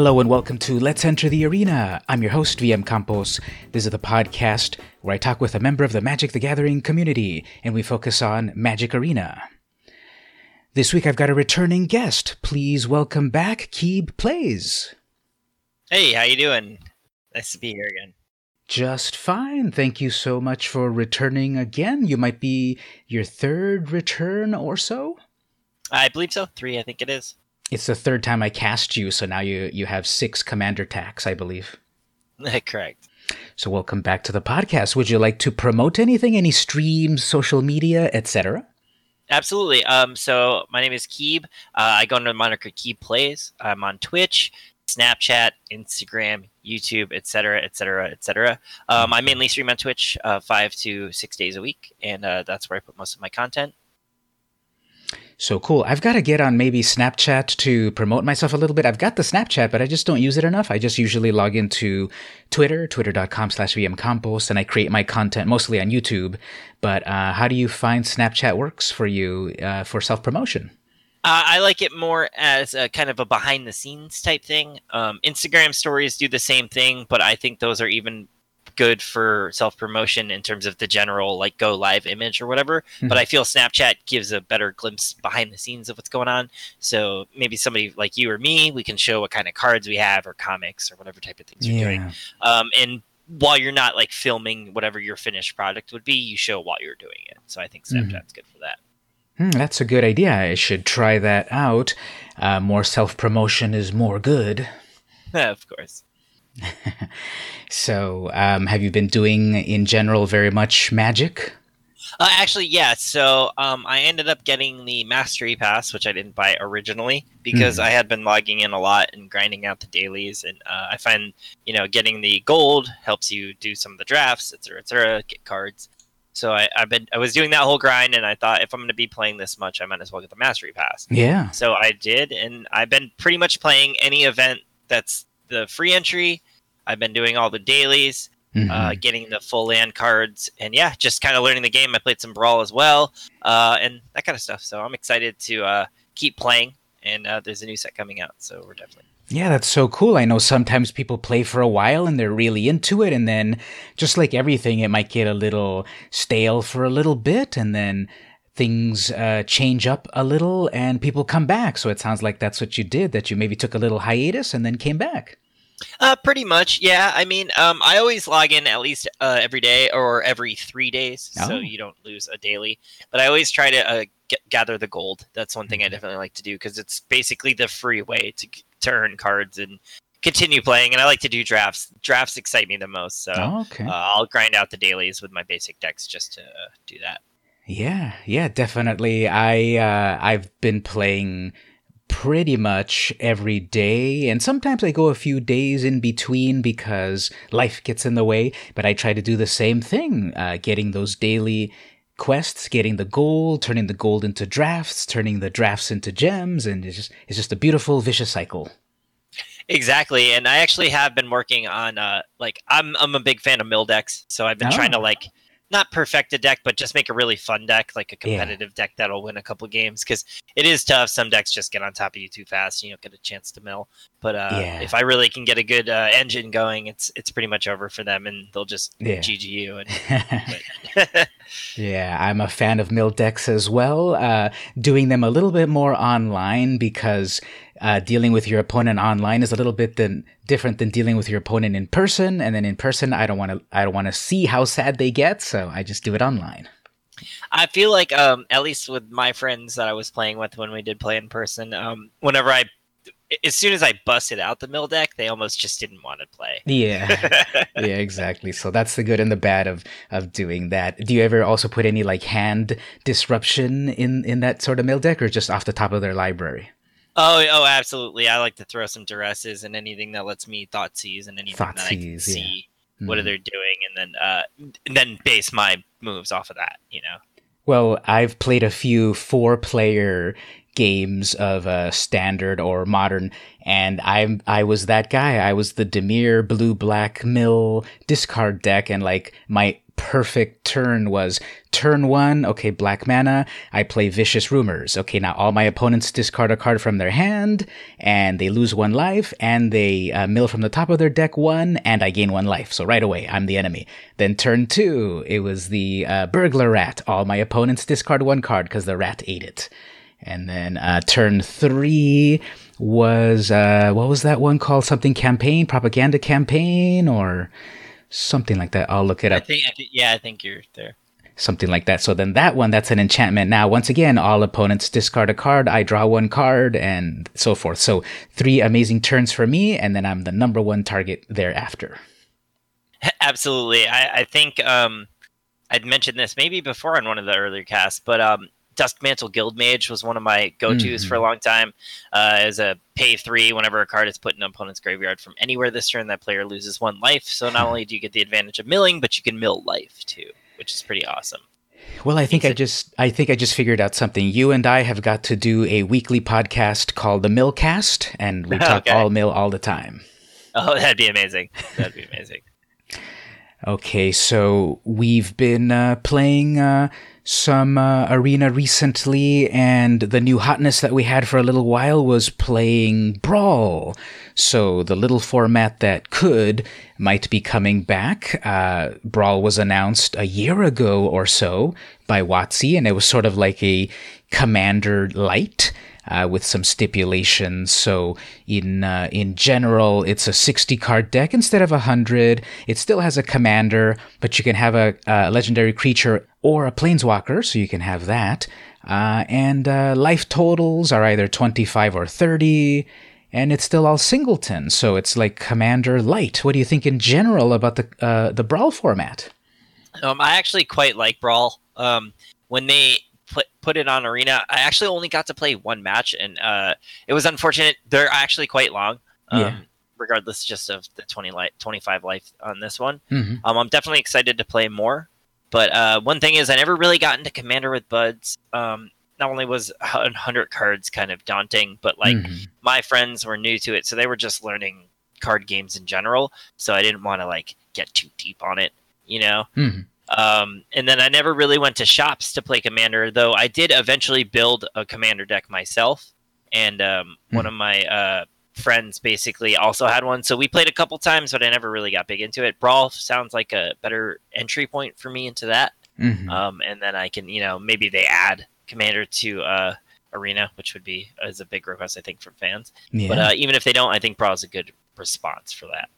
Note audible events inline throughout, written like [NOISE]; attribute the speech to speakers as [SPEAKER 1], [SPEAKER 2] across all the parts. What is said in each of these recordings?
[SPEAKER 1] Hello and welcome to Let's Enter the Arena. I'm your host, VM Campos. This is the podcast where I talk with a member of the Magic the Gathering community and we focus on Magic Arena. This week I've got a returning guest. Please welcome back Keeb Plays.
[SPEAKER 2] Hey, how you doing? Nice to be here again.
[SPEAKER 1] Just fine. Thank you so much for returning again. You might be your third return or so.
[SPEAKER 2] I believe so. Three, I think it is.
[SPEAKER 1] It's the third time I cast you, so now you you have six commander tax, I believe. [LAUGHS]
[SPEAKER 2] Correct.
[SPEAKER 1] So welcome back to the podcast. Would you like to promote anything, any streams, social media, etc.?
[SPEAKER 2] Absolutely. Um, so my name is Keeb. Uh, I go under the moniker Keeb Plays. I'm on Twitch, Snapchat, Instagram, YouTube, etc., etc., etc. I mainly stream on Twitch uh, five to six days a week, and uh, that's where I put most of my content.
[SPEAKER 1] So cool. I've got to get on maybe Snapchat to promote myself a little bit. I've got the Snapchat, but I just don't use it enough. I just usually log into Twitter, twitter.com slash vmcampos, and I create my content mostly on YouTube. But uh, how do you find Snapchat works for you uh, for self promotion?
[SPEAKER 2] Uh, I like it more as a kind of a behind the scenes type thing. Um, Instagram stories do the same thing, but I think those are even good for self promotion in terms of the general like go live image or whatever. Mm-hmm. But I feel Snapchat gives a better glimpse behind the scenes of what's going on. So maybe somebody like you or me, we can show what kind of cards we have or comics or whatever type of things you're doing. Um, and while you're not like filming whatever your finished product would be, you show while you're doing it. So I think Snapchat's mm-hmm. good for that.
[SPEAKER 1] Hmm, that's a good idea. I should try that out. Uh, more self promotion is more good. [LAUGHS]
[SPEAKER 2] of course. [LAUGHS]
[SPEAKER 1] so, um, have you been doing in general very much magic?
[SPEAKER 2] Uh, actually, yeah. So um, I ended up getting the Mastery Pass, which I didn't buy originally because mm. I had been logging in a lot and grinding out the dailies. And uh, I find, you know, getting the gold helps you do some of the drafts, etc., etc., get cards. So I, have been I was doing that whole grind, and I thought if I'm going to be playing this much, I might as well get the Mastery Pass.
[SPEAKER 1] Yeah.
[SPEAKER 2] So I did, and I've been pretty much playing any event that's the free entry. I've been doing all the dailies, mm-hmm. uh, getting the full land cards, and yeah, just kind of learning the game. I played some Brawl as well, uh, and that kind of stuff. So I'm excited to uh, keep playing. And uh, there's a new set coming out, so we're definitely.
[SPEAKER 1] Yeah, that's so cool. I know sometimes people play for a while and they're really into it, and then just like everything, it might get a little stale for a little bit, and then things uh, change up a little and people come back. So it sounds like that's what you did, that you maybe took a little hiatus and then came back.
[SPEAKER 2] Uh, pretty much, yeah. I mean, um, I always log in at least uh, every day or every three days, oh. so you don't lose a daily. But I always try to uh, get, gather the gold. That's one thing I mm-hmm. definitely like to do because it's basically the free way to, to earn cards and continue playing. And I like to do drafts. Drafts excite me the most, so oh, okay. Uh, I'll grind out the dailies with my basic decks just to do that.
[SPEAKER 1] Yeah, yeah, definitely. I uh, I've been playing pretty much every day, and sometimes I go a few days in between because life gets in the way. But I try to do the same thing, uh, getting those daily quests, getting the gold, turning the gold into drafts, turning the drafts into gems, and it's just it's just a beautiful vicious cycle.
[SPEAKER 2] Exactly, and I actually have been working on uh like I'm I'm a big fan of mill decks, so I've been oh. trying to like not perfect a deck, but just make a really fun deck, like a competitive yeah. deck that'll win a couple games. Because it is tough. Some decks just get on top of you too fast, and you don't get a chance to mill. But uh, yeah. if I really can get a good uh, engine going, it's it's pretty much over for them, and they'll just yeah. GG you.
[SPEAKER 1] And, [LAUGHS] [LAUGHS] yeah, I'm a fan of mill decks as well. Uh, doing them a little bit more online because uh, dealing with your opponent online is a little bit than, different than dealing with your opponent in person. And then in person, I don't want to I don't want to see how sad they get, so I just do it online.
[SPEAKER 2] I feel like, um, at least with my friends that I was playing with when we did play in person, um, whenever I, as soon as I busted out the mill deck, they almost just didn't want to play.
[SPEAKER 1] Yeah, [LAUGHS] yeah, exactly. So that's the good and the bad of of doing that. Do you ever also put any like hand disruption in in that sort of mill deck, or just off the top of their library?
[SPEAKER 2] Oh, oh, absolutely. I like to throw some duresses and anything that lets me Thoughtseize and anything thought that I can see yeah. what mm. they're doing, and then uh, and then base my moves off of that. You know.
[SPEAKER 1] Well, I've played a few four-player games of uh, standard or modern, and I I was that guy. I was the Dimir blue black mill discard deck, and like my perfect turn was turn one, okay, black mana, I play Vicious Rumors. Okay, now all my opponents discard a card from their hand, and they lose one life, and they uh, mill from the top of their deck one, and I gain one life. So right away, I'm the enemy. Then turn two, it was the uh, Burglar Rat. All my opponents discard one card because the rat ate it. And then uh, turn three was, uh, what was that one called? Something campaign? Propaganda campaign? Or something like that. I'll look it up.
[SPEAKER 2] I think, I think, yeah, I think you're there.
[SPEAKER 1] Something like that. So then that one, that's an enchantment. Now, once again, all opponents discard a card. I draw one card and so forth. So three amazing turns for me, and then I'm the number one target thereafter. [LAUGHS]
[SPEAKER 2] Absolutely. I, I think um, I'd mentioned this maybe before on one of the earlier casts, but um, Duskmantle Guildmage was one of my go-tos mm-hmm. for a long time. Uh, as a pay three, whenever a card is put in an opponent's graveyard from anywhere this turn, that player loses one life. So not only do you get the advantage of milling, but you can mill life too, which is pretty awesome.
[SPEAKER 1] Well, I think I just I think I just figured out something. You and I have got to do a weekly podcast called the Millcast, and we [LAUGHS] talk okay. all mill all the time.
[SPEAKER 2] Oh, that'd be amazing. That'd be amazing. [LAUGHS]
[SPEAKER 1] okay, so we've been uh, playing uh, some uh, arena recently, and the new hotness that we had for a little while was playing Brawl. So the little format that could might be coming back. Uh, Brawl was announced a year ago or so by WotC, and it was sort of like a Commander light uh, with some stipulations. So in uh, in general, it's a 60 card deck instead of 100. It still has a commander, but you can have a, a legendary creature or a planeswalker, so you can have that. Uh, and uh, life totals are either 25 or 30 and it's still all singleton, so it's like Commander Light. What do you think in general about the uh, the Brawl format?
[SPEAKER 2] Um, I actually quite like Brawl. Um, when they put put it on Arena. I actually only got to play one match, and uh, it was unfortunate. They're actually quite long. Um, yeah. Regardless, just of the 20 life, 25 life on this one. Mm-hmm. Um, I'm definitely excited to play more. But uh, one thing is, I never really got into Commander with Buds. Um, not only was 100 cards kind of daunting, but like mm-hmm. my friends were new to it, so they were just learning card games in general. So I didn't want to like get too deep on it, you know. Mm-hmm. Um, and then I never really went to shops to play Commander, though I did eventually build a Commander deck myself. And um, mm. one of my uh, friends basically also had one. So we played a couple times, but I never really got big into it. Brawl sounds like a better entry point for me into that. Mm-hmm. Um, and then I can, you know, maybe they add Commander to uh, Arena, which would be as a big request, I think, from fans. Yeah. But uh, even if they don't, I think Brawl is a good response for that.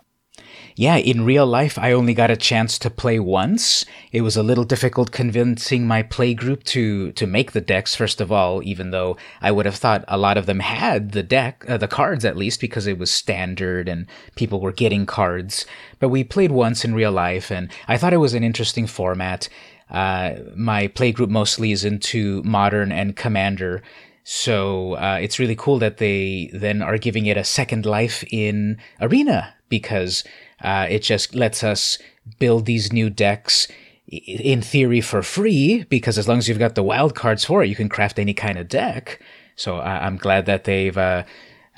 [SPEAKER 1] Yeah, in real life, I only got a chance to play once. It was a little difficult convincing my play group to to make the decks. First of all, even though I would have thought a lot of them had the deck, uh, the cards at least, because it was standard and people were getting cards. But we played once in real life, and I thought it was an interesting format. Uh, my play group mostly is into modern and commander. So uh, it's really cool that they then are giving it a second life in Arena because uh, it just lets us build these new decks in theory for free because as long as you've got the wild cards for it, you can craft any kind of deck. So uh, I'm glad that they've uh,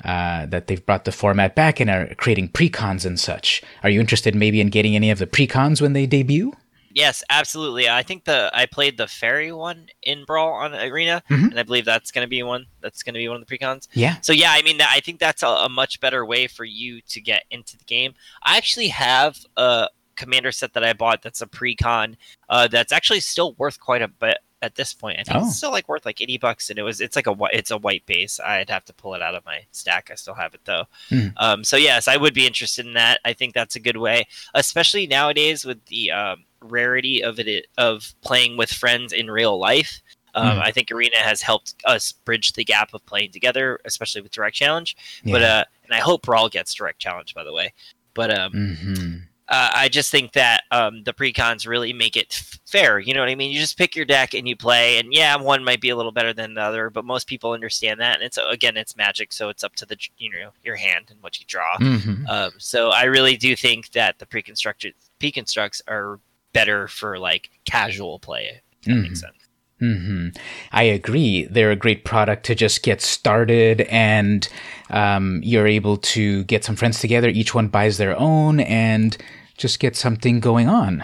[SPEAKER 1] uh, that they've brought the format back and are creating precons and such. Are you interested maybe in getting any of the precons when they debut?
[SPEAKER 2] Yes, absolutely. I think the I played the fairy one in Brawl on Arena, mm-hmm. and I believe that's going to be one. That's going to be one of the precons.
[SPEAKER 1] Yeah.
[SPEAKER 2] So yeah, I mean, I think that's a, a, much better way for you to get into the game. I actually have a commander set that I bought that's a precon uh, that's actually still worth quite a bit at this point. I think oh. it's still like worth like eighty bucks, and it was it's like a it's a white base. I'd have to pull it out of my stack. I still have it though. Mm. Um, so yes, I would be interested in that. I think that's a good way, especially nowadays with the um, rarity of it of playing with friends in real life. Um, mm. I think Arena has helped us bridge the gap of playing together, especially with Direct Challenge. Yeah. But uh, and I hope Brawl gets Direct Challenge, by the way. But um, mm-hmm. uh, I just think that um, the precons really make it f- fair. You know what I mean? You just pick your deck and you play, and yeah, one might be a little better than the other, but most people understand that. And it's again, it's Magic, so it's up to the you know your hand and what you draw. Mm-hmm. Um, so I really do think that the pre-constructed pre-constructs are better for like casual play. that mm-hmm. makes sense.
[SPEAKER 1] Mm-hmm. I agree. They're a great product to just get started, and um, you're able to get some friends together. Each one buys their own, and just get something going on.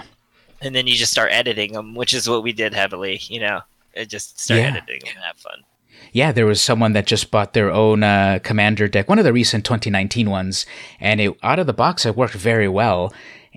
[SPEAKER 2] and then you just start editing them, which is what we did heavily. You know, it just start
[SPEAKER 1] Yeah.
[SPEAKER 2] editing them and have fun.
[SPEAKER 1] Yeah, there was someone that just bought their own uh, commander deck, one of the recent 2019 ones, and it out of the box it worked very well.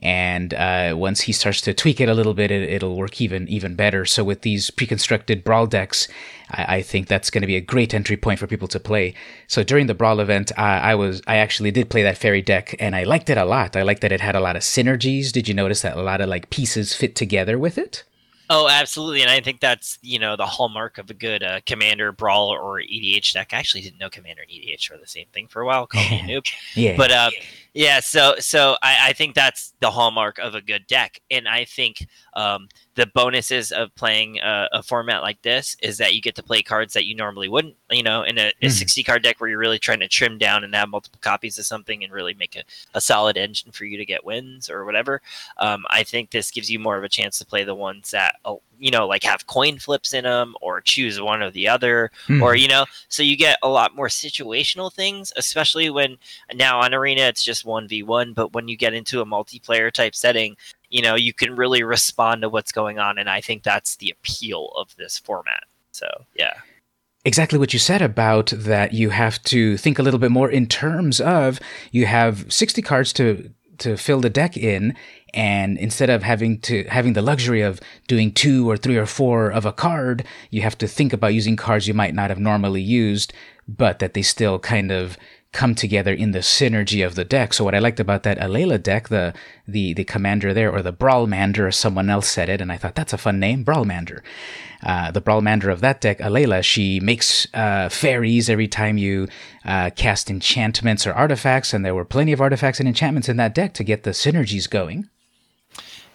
[SPEAKER 1] And uh, once he starts to tweak it a little bit, it, it'll work even even better. So with these pre-constructed brawl decks, I, I think that's going to be a great entry point for people to play. So during the brawl event, I, I was I actually did play that fairy deck, and I liked it a lot. I liked that it had a lot of synergies. Did you notice that a lot of like pieces fit together with it?
[SPEAKER 2] Oh, absolutely, and I think that's you know the hallmark of a good uh, commander brawl or EDH deck. I actually didn't know commander and EDH were the same thing for a while. Called me a [LAUGHS] noob.
[SPEAKER 1] Yeah,
[SPEAKER 2] but uh, yeah so so I, I think that's the hallmark of a good deck and i think um, the bonuses of playing a, a format like this is that you get to play cards that you normally wouldn't you know in a, a
[SPEAKER 1] Mhm.
[SPEAKER 2] 60 card deck where you're really trying to trim down and have multiple copies of something and really make a, a solid engine for you to get wins or whatever um, i think this gives you more of a chance to play the ones that uh, you know like have coin flips in them or choose one or the other
[SPEAKER 1] Hmm.
[SPEAKER 2] or you know so you get a lot more situational things especially when now on arena it's just 1v1 but when you get into a multiplayer type setting you know you can really respond to what's going on and i think that's the appeal of this format. So yeah.
[SPEAKER 1] Exactly what you said about that you have to think a little bit more in terms of you have 60 cards to to fill the deck in and instead of having to having the luxury of doing two or three or four of a card you have to think about using cards you might not have normally used but that they still kind of come together in the synergy of the deck. So what I liked about that Alela deck, the the the commander there, or the Brawlmander, someone else said it, and I thought that's a fun name, Brawlmander. Uh, the Brawlmander of that deck, Alela, she makes uh, fairies every time you uh, cast enchantments or artifacts, and there were plenty of artifacts and enchantments in that deck to get the synergies going.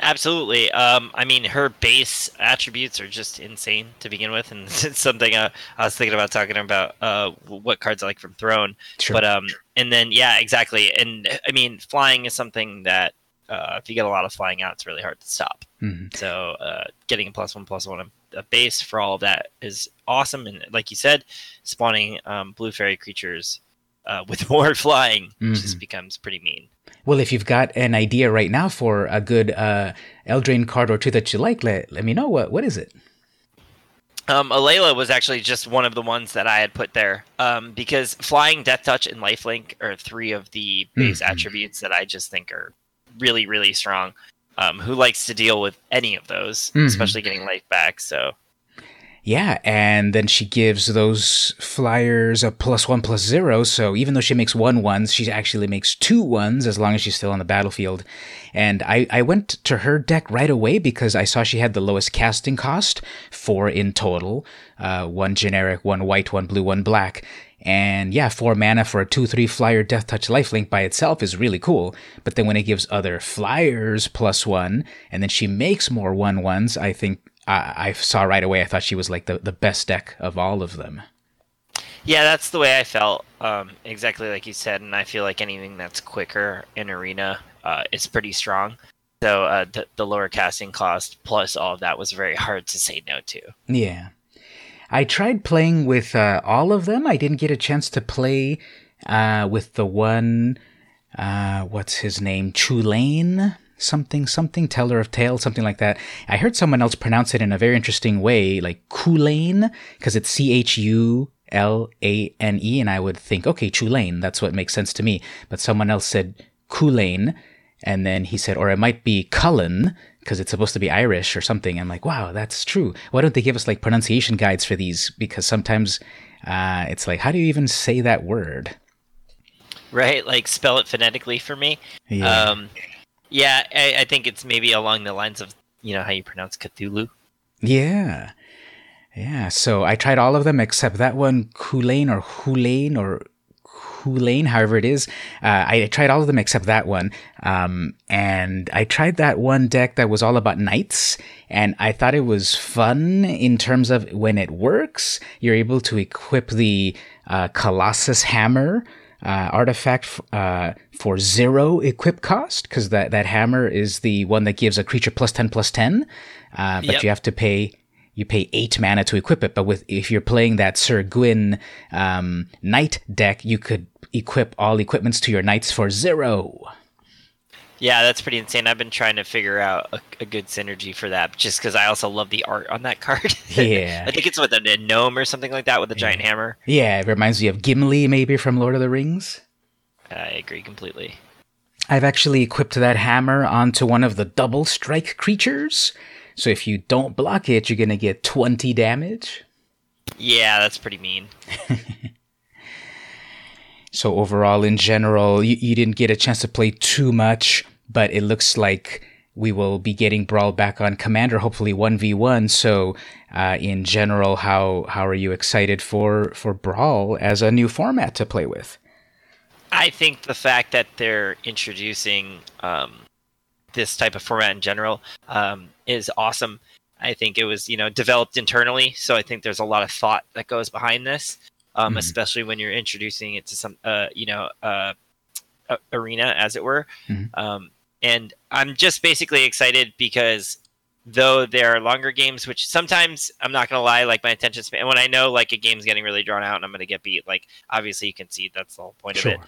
[SPEAKER 2] Absolutely. Um, I mean, her base attributes are just insane to begin with, and [LAUGHS] it's something uh, I was thinking about talking about uh, what cards I like from Throne.
[SPEAKER 1] Sure.
[SPEAKER 2] But um, and then yeah, exactly. And I mean, flying is something that uh, if you get a lot of flying out, it's really hard to stop.
[SPEAKER 1] Mhm.
[SPEAKER 2] So uh, getting a plus one plus one a, a base for all of that is awesome. And like you said, spawning um, blue fairy creatures uh, [LAUGHS] with more flying just becomes pretty mean.
[SPEAKER 1] Well, if you've got an idea right now for a good uh, Eldraine card or two that you like, let, let me know. What What is it?
[SPEAKER 2] Um, Alela was actually just one of the ones that I had put there um, because flying, death touch, and lifelink are three of the base
[SPEAKER 1] Mhm.
[SPEAKER 2] attributes that I just think are really, really strong. Um, who likes to deal with any of those,
[SPEAKER 1] Mhm.
[SPEAKER 2] especially getting life back? So
[SPEAKER 1] Yeah, and then she gives those flyers a plus one plus zero. So even though she makes one ones, she actually makes two ones as long as she's still on the battlefield. And I, I went to her deck right away because I saw she had the lowest casting cost, four in total, uh, one generic, one white, one blue, one black. And yeah, four mana for a 2 3 flyer Death Touch Lifelink by itself is really cool. But then when it gives other flyers plus one, and then she makes more 1 1s, I think I, I saw right away, I thought she was like the, the best deck of all of them.
[SPEAKER 2] yeah, that's the way I felt. Um, exactly like you said, and I feel like anything that's quicker in arena uh, is pretty strong. So uh, the, the lower casting cost plus all of that was very hard to say no to.
[SPEAKER 1] Yeah. I tried playing with uh, all of them. I didn't get a chance to play uh, with the one, uh, what's his name? Chulane? Something, something, teller of tales, something like that. I heard someone else pronounce it in a very interesting way, like Kulane, because it's C H U L A N E, and I would think, okay, Chulane, that's what makes sense to me. But someone else said Kulane, and then he said, or it might be Cullen, because it's supposed to be Irish or something. I'm like, wow, that's true. Why don't they give us like pronunciation guides for these? Because sometimes uh, it's like, how do you even say that word?
[SPEAKER 2] Right? Like spell it phonetically for me.
[SPEAKER 1] Yeah.
[SPEAKER 2] Um, yeah, I, I think it's maybe along the lines of you know how you pronounce Cthulhu.
[SPEAKER 1] yeah. Yeah. So I tried all of them except that one, Kulane or Hulane or Hulane, however it is. Uh, I tried all of them except that one. Um, and I tried that one deck that was all about knights. And I thought it was fun in terms of when it works, you're able to equip the uh, Colossus Hammer uh, artifact uh, for zero equip cost because that, that hammer is the one that gives a creature plus 10 plus 10 uh, but
[SPEAKER 2] Yep.
[SPEAKER 1] you have to pay you pay eight mana to equip it but with if you're playing that Syr Gwyn um, knight deck you could equip all equipments to your knights for zero
[SPEAKER 2] Yeah, that's pretty insane. I've been trying to figure out a, a good synergy for that, just because I also love the art on that card. [LAUGHS]
[SPEAKER 1] Yeah.
[SPEAKER 2] I think it's with a, a gnome or something like that with a giant hammer.
[SPEAKER 1] Yeah, it reminds me of Gimli, maybe from Lord of the Rings.
[SPEAKER 2] I agree completely.
[SPEAKER 1] I've actually equipped that hammer onto one of the double strike creatures. So if you don't block it, you're going to get 20 damage.
[SPEAKER 2] Yeah, that's pretty mean. [LAUGHS]
[SPEAKER 1] So overall, in general, you, you didn't get a chance to play too much, but it looks like we will be getting Brawl back on Commander, hopefully one v one. So, uh, in general, how how are you excited for for Brawl as a new format to play with?
[SPEAKER 2] I think the fact that they're introducing um, this type of format in general um, is awesome. I think it was you know developed internally, so I think there's a lot of thought that goes behind this, um,
[SPEAKER 1] Mhm.
[SPEAKER 2] especially when you're introducing it to some uh, you know uh, arena, as it were.
[SPEAKER 1] Mhm.
[SPEAKER 2] Um, and I'm just basically excited because though there are longer games, which sometimes I'm not gonna lie, like my attention span. When I know like a game's getting really drawn out and I'm gonna get beat, like obviously you can see that's the whole point of it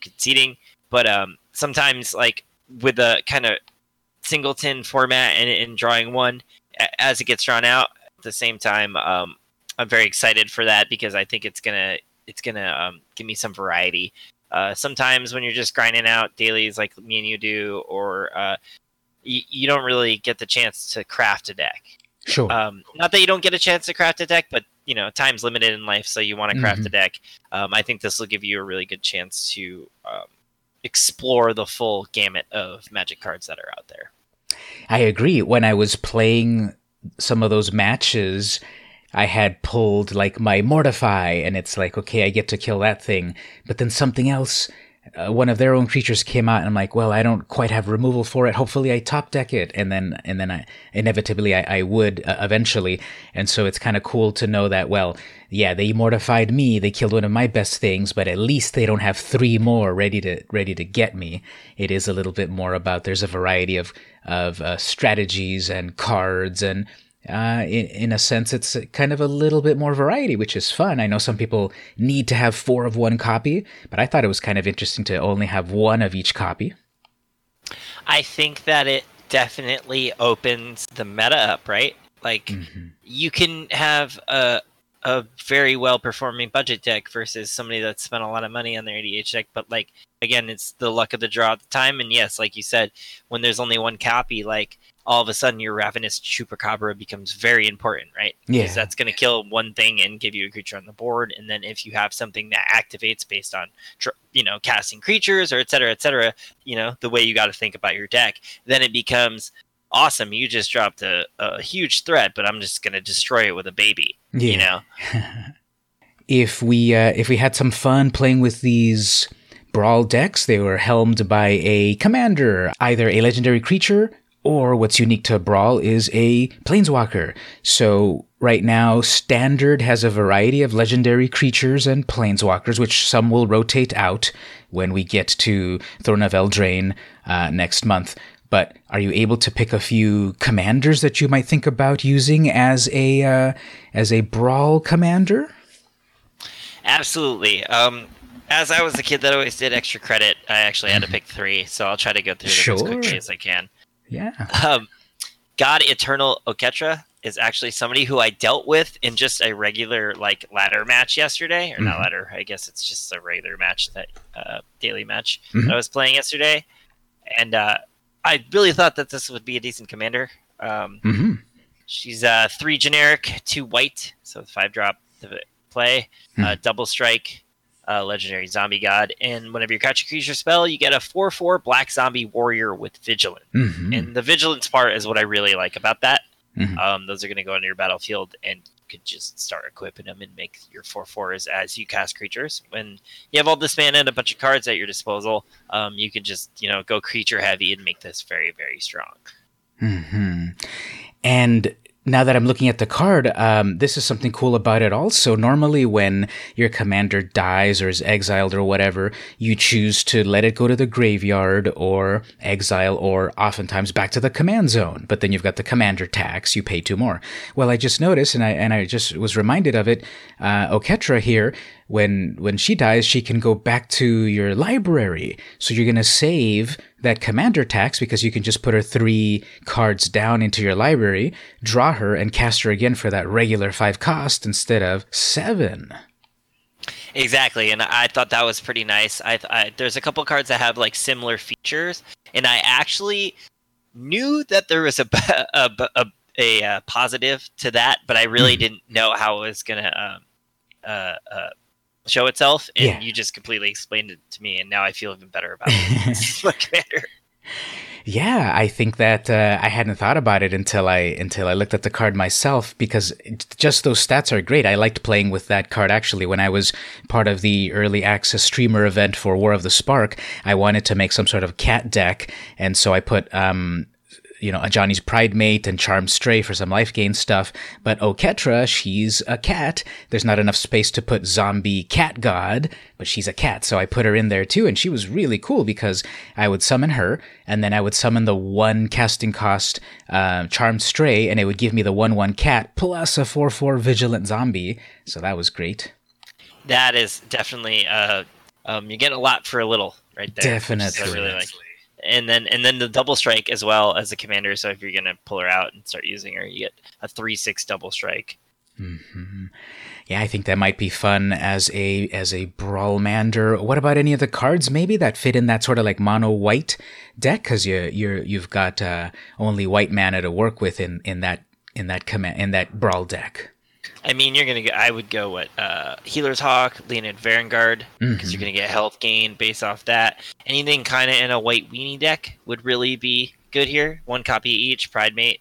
[SPEAKER 2] conceding. But um, sometimes, like with a kind of singleton format and, and drawing one, a- as it gets drawn out, at the same time, um, I'm very excited for that because I think it's gonna it's gonna um, give me some variety. Uh, sometimes when you're just grinding out dailies like me and you do, or uh, y- you don't really get the chance to craft a deck.
[SPEAKER 1] Sure.
[SPEAKER 2] Um, not that you don't get a chance to craft a deck, but you know, time's limited in life, so you want to craft
[SPEAKER 1] Mhm.
[SPEAKER 2] a deck. Um, I think this will give you a really good chance to um, explore the full gamut of Magic cards that are out there.
[SPEAKER 1] I agree. When I was playing some of those matches, I had pulled like my Mortify, and it's like, okay, I get to kill that thing. But then something else, uh, one of their own creatures came out, and I'm like, well, I don't quite have removal for it. Hopefully, I top deck it, and then and then I inevitably I, I would uh, eventually. And so it's kind of cool to know that. Well, yeah, they mortified me. They killed one of my best things, but at least they don't have three more ready to ready to get me. It is a little bit more about there's a variety of of uh, strategies and cards and. Uh, in, in a sense, it's kind of a little bit more variety, which is fun. I know some people need to have four of one copy, but I thought it was kind of interesting to only have one of each copy.
[SPEAKER 2] I think that it definitely opens the meta up, right? Like
[SPEAKER 1] Mhm.
[SPEAKER 2] you can have a a very well performing budget deck versus somebody that spent a lot of money on their EDH deck. But like again, it's the luck of the draw at the time. And yes, like you said, when there's only one copy, like all of a sudden your ravenous chupacabra becomes very important, right?
[SPEAKER 1] Yeah.
[SPEAKER 2] Because that's going to kill one thing and give you a creature on the board. And then if you have something that activates based on, you know, casting creatures or et cetera, et cetera, you know, the way you got to think about your deck, then it becomes awesome. You just dropped a, a huge threat, but I'm just going to destroy it with a baby.
[SPEAKER 1] Yeah.
[SPEAKER 2] You know, [LAUGHS]
[SPEAKER 1] if we uh, if we had some fun playing with these brawl decks, they were helmed by a commander, either a legendary creature or what's unique to brawl is a planeswalker. So right now, standard has a variety of legendary creatures and planeswalkers, which some will rotate out when we get to Throne of Eldraine uh, next month. But are you able to pick a few commanders that you might think about using as a uh, as a brawl commander?
[SPEAKER 2] absolutely. Um, as I was a kid that always did extra credit, I actually had to pick three, so I'll try to go through them as quickly as I can.
[SPEAKER 1] Yeah.
[SPEAKER 2] Um, God Eternal Oketra is actually somebody who I dealt with in just a regular like ladder match yesterday, or not
[SPEAKER 1] Mhm.
[SPEAKER 2] ladder. I guess it's just a regular match that uh, daily match
[SPEAKER 1] Mhm.
[SPEAKER 2] that I was playing yesterday, and uh, I really thought that this would be a decent commander. Um,
[SPEAKER 1] mm-hmm.
[SPEAKER 2] She's uh, three generic, two white, so five drop play, uh, double strike, uh, legendary zombie god, and whenever you catch a creature spell, you get a four four black zombie warrior with vigilant.
[SPEAKER 1] hmm
[SPEAKER 2] And the vigilance part is what I really like about that.
[SPEAKER 1] Mhm.
[SPEAKER 2] Um, those are going to go into your battlefield, and you could just start equipping them and make your four fours as you cast creatures. When you have all this mana and a bunch of cards at your disposal, um, you can just you know go creature heavy and make this very very strong.
[SPEAKER 1] hmm And now that I'm looking at the card, um, this is something cool about it also. Normally, when your commander dies or is exiled or whatever, you choose to let it go to the graveyard or exile or oftentimes back to the command zone. But then you've got the commander tax, you pay two more. Well, I just noticed, and I and I just was reminded of it. Uh, Oketra here, when when she dies, she can go back to your library. So you're gonna save that commander tax because you can just put her three cards down into your library, draw her, and cast her again for that regular five cost instead of seven.
[SPEAKER 2] Exactly, and I thought that was pretty nice. I, I there's a couple cards that have like similar features, and I actually knew that there was a [LAUGHS] a, a, a, a positive to that, but I really mm-hmm. didn't know how it was gonna um, uh, uh, show itself. And yeah. you just completely explained it to me, and now I feel even better about it. [LAUGHS]
[SPEAKER 1] Yeah, I think that uh, I hadn't thought about it until I until I looked at the card myself because just those stats are great. I liked playing with that card actually when I was part of the early access streamer event for War of the Spark. I wanted to make some sort of cat deck, and so I put um, you know, Ajani's Pridemate and Charmed Stray for some life gain stuff. But Oketra, she's a cat. There's not enough space to put Zombie Cat God, but she's a cat. So I put her in there too. And she was really cool because I would summon her and then I would summon the one casting cost uh, Charmed Stray and it would give me the 1 1 cat plus a 4 4 Vigilant Zombie. So that was great.
[SPEAKER 2] That is definitely, uh, um, you get a lot for a little right there.
[SPEAKER 1] Definitely. I Really like
[SPEAKER 2] and then and then the double strike as well as the commander. So if you're gonna pull her out and start using her, you get a three six double strike.
[SPEAKER 1] Mm-hmm. Yeah, I think that might be fun as a as a brawlmander. What about any of the cards maybe that fit in that sort of like mono white deck? Because you you're you've got uh, only white mana to work with in in that in that command in that brawl deck.
[SPEAKER 2] I mean, you're gonna get. I would go what uh, Healer's Hawk, Leonin Vanguard, because mm-hmm. you're gonna get health gain based off that. Anything kind of in a white weenie deck would really be good here. One copy each. Pridemate,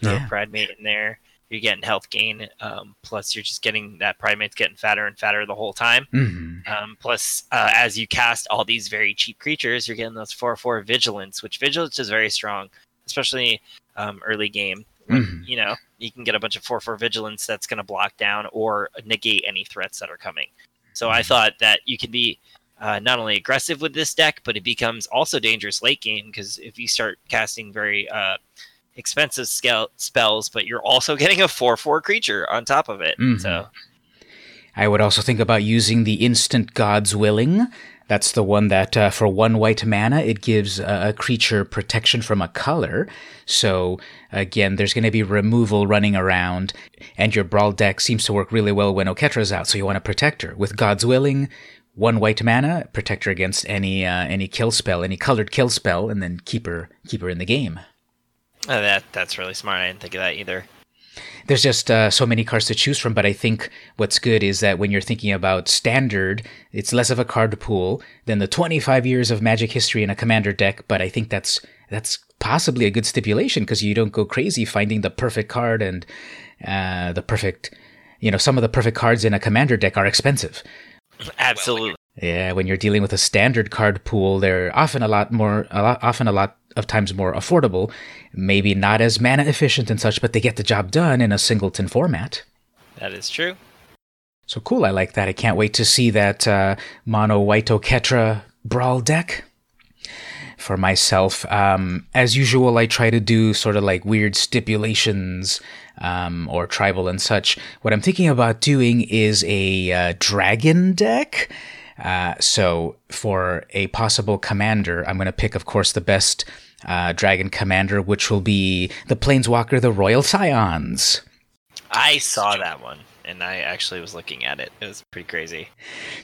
[SPEAKER 2] throw yeah. Pridemate in there. You're getting health gain. Um, plus, you're just getting that Pridemate's getting fatter and fatter the whole time. Mm-hmm. Um, plus, uh, as you cast all these very cheap creatures, you're getting those four four vigilance, which vigilance is very strong, especially um, early game. Mm-hmm. You know, you can get a bunch of 4 4 vigilance that's going to block down or negate any threats that are coming. So I mm-hmm. thought that you can be uh, not only aggressive with this deck, but it becomes also dangerous late game because if you start casting very uh, expensive scale spells, but you're also [LAUGHS] getting a 4 4 creature on top of it. Mm-hmm. So.
[SPEAKER 1] I would also think about using the instant God's Willing that's the one that, uh, for one white mana, it gives a creature protection from a color. So, again, there's going to be removal running around, and your Brawl deck seems to work really well when Oketra's out, so you want to protect her. With God's Willing, one white mana, protect her against any uh, any kill spell, any colored kill spell, and then keep her keep her in the game.
[SPEAKER 2] Oh, that that's really smart. I didn't think of that either
[SPEAKER 1] there's just uh, so many cards to choose from. But I think what's good is that when you're thinking about standard, it's less of a card pool than the 25 years of Magic history in a commander deck. But I think that's that's possibly a good stipulation because you don't go crazy finding the perfect card and uh, the perfect, you know, some of the perfect cards in a commander deck are expensive.
[SPEAKER 2] Absolutely.
[SPEAKER 1] Yeah, when you're dealing with a standard card pool, they're often a lot more, a lot, often a lot of times more affordable. Maybe not as mana efficient and such, but they get the job done in a singleton format.
[SPEAKER 2] That is true.
[SPEAKER 1] So cool, I like that. I can't wait to see that uh, Mono White Ketra Brawl deck for myself. Um, as usual, I try to do sort of like weird stipulations um, or tribal and such. What I'm thinking about doing is a uh, dragon deck. Uh, so for a possible commander, I'm going to pick, of course, the best uh, dragon commander, which will be the Planeswalker, the Royal Scions.
[SPEAKER 2] I saw that one, and I actually was looking at it. It was pretty crazy.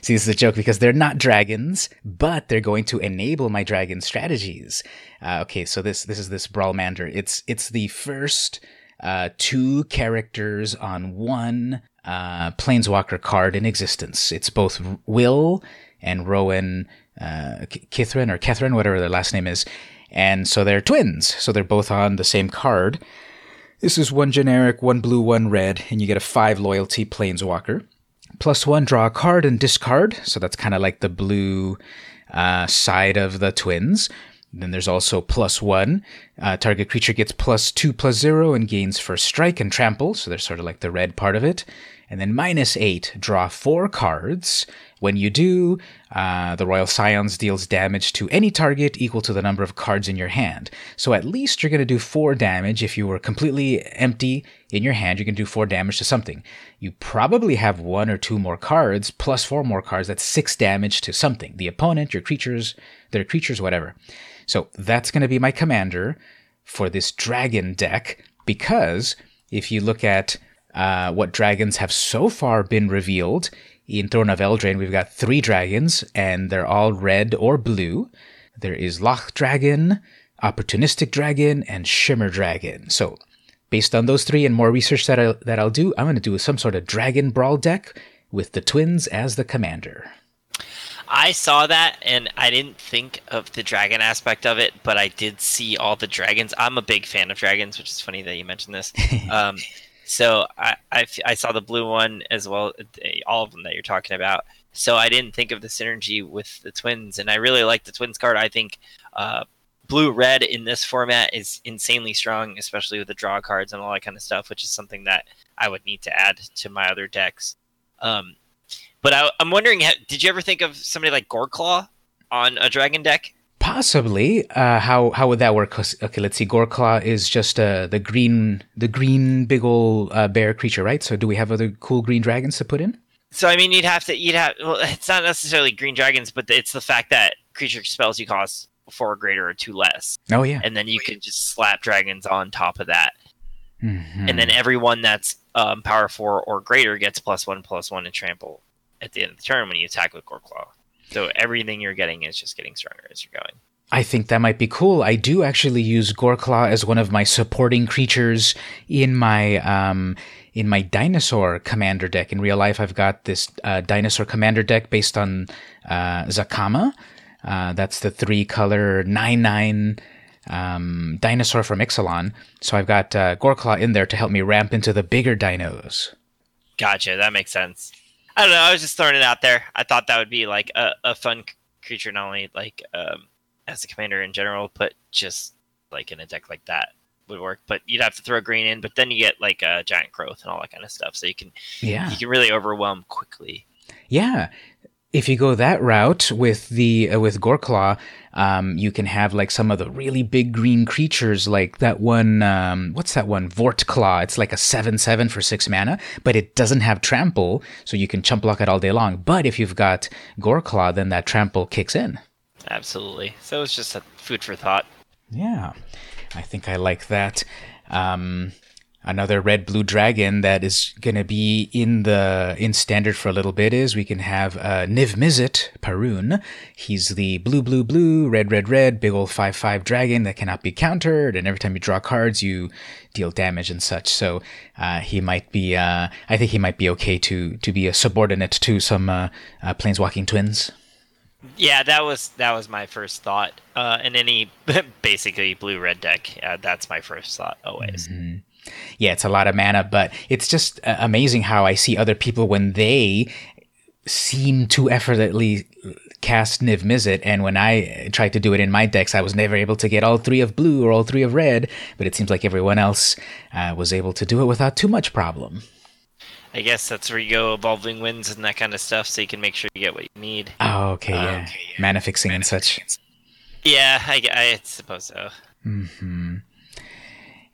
[SPEAKER 1] See, this is a joke because they're not dragons, but they're going to enable my dragon strategies. Uh, okay, so this this is this Brawlmander. It's it's the first uh, two characters on one uh, Planeswalker card in existence. It's both Will and Rowan uh, Kithrin or Kethrin, whatever their last name is. And so they're twins. So they're both on the same card. This is one generic, one blue, one red, and you get a five loyalty Planeswalker. Plus one, draw a card and discard. So that's kind of like the blue uh, side of the twins. Then there's also plus one. Uh, target creature gets plus two plus zero and gains first strike and trample, so they're sort of like the red part of it. And then minus eight, draw four cards. When you do, uh, the Royal Scions deals damage to any target equal to the number of cards in your hand. So at least you're going to do four damage. If you were completely empty in your hand, you can do four damage to something. You probably have one or two more cards, plus four more cards. That's six damage to something. The opponent, your creatures, their creatures, whatever. So that's going to be my commander for this dragon deck because if you look at uh, what dragons have so far been revealed in Throne of Eldraine, we've got three dragons and they're all red or blue. There is Loch Dragon, Opportunistic Dragon, and Shimmer Dragon. So based on those three and more research that, I, that I'll do, I'm going to do some sort of dragon brawl deck with the twins as the commander.
[SPEAKER 2] I saw that and I didn't think of the dragon aspect of it, but I did see all the dragons. I'm a big fan of dragons, which is funny that you mentioned this. [LAUGHS] Um, so I, I, I, saw the blue one as well, all of them that you're talking about. So I didn't think of the synergy with the twins, and I really like the twins card. I think uh, blue red in this format is insanely strong, especially with the draw cards and all that kind of stuff, which is something that I would need to add to my other decks. Um, but I, am wondering, did you ever think of somebody like Goreclaw on a dragon deck?
[SPEAKER 1] Possibly. Uh, how how would that work? Okay, let's see. Goreclaw is just uh, the green the green big old uh, bear creature, right? So do we have other cool green dragons to put in?
[SPEAKER 2] So I mean, you'd have to you'd have. Well, it's not necessarily green dragons, but it's the fact that creature spells you cost four or greater or two less.
[SPEAKER 1] Oh yeah.
[SPEAKER 2] And then you can just slap dragons on top of that.
[SPEAKER 1] Mm-hmm.
[SPEAKER 2] And then everyone that's um, power four or greater gets plus one plus one and trample at the end of the turn when you attack with Goreclaw. So everything you're getting is just getting stronger as you're going.
[SPEAKER 1] I think that might be cool. I do actually use Goreclaw as one of my supporting creatures in my um, in my dinosaur commander deck. In real life, I've got this uh, dinosaur commander deck based on uh, Zacama. Uh, that's the three color nine nine um, dinosaur from Ixalan. So I've got uh, Goreclaw in there to help me ramp into the bigger dinos.
[SPEAKER 2] Gotcha. That makes sense. I don't know. I was just throwing it out there. I thought that would be like a, a fun creature, not only like um, as a commander in general, but just like in a deck like that would work. But you'd have to throw green in, but then you get like a giant growth and all that kind of stuff. So you can
[SPEAKER 1] yeah
[SPEAKER 2] you can really overwhelm quickly.
[SPEAKER 1] Yeah, if you go that route with the uh, with Goreclaw, um, you can have like some of the really big green creatures, like that one. Um, what's that one? Vortclaw. It's like a seven-seven for six mana, but it doesn't have trample, so you can chump block it all day long. But if you've got Goreclaw, then that trample kicks in.
[SPEAKER 2] Absolutely. So it's just a food for thought.
[SPEAKER 1] Yeah, I think I like that. Um, another red blue dragon that is going to be in the in standard for a little bit is we can have uh, Niv Mizzet Parun. He's the blue blue blue red red red big old five five dragon that cannot be countered, and every time you draw cards, you deal damage and such. So uh, he might be. Uh, I think he might be okay to to be a subordinate to some uh, uh, planeswalking twins.
[SPEAKER 2] Yeah, that was that was my first thought. Uh, in any [LAUGHS] basically blue red deck, that's my first thought always.
[SPEAKER 1] Mm-hmm yeah, it's a lot of mana, but it's just uh, amazing how I see other people when they seem to effortlessly cast Niv Mizzet, and when I tried to do it in my decks, I was never able to get all three of blue or all three of red, but it seems like everyone else uh, was able to do it without too much problem.
[SPEAKER 2] I guess that's where you go Evolving Wilds and that kind of stuff, so you can make sure you get what you need.
[SPEAKER 1] Oh, okay, yeah. Okay, yeah. Mana fixing and such.
[SPEAKER 2] Yeah, I, I suppose so.
[SPEAKER 1] Hmm.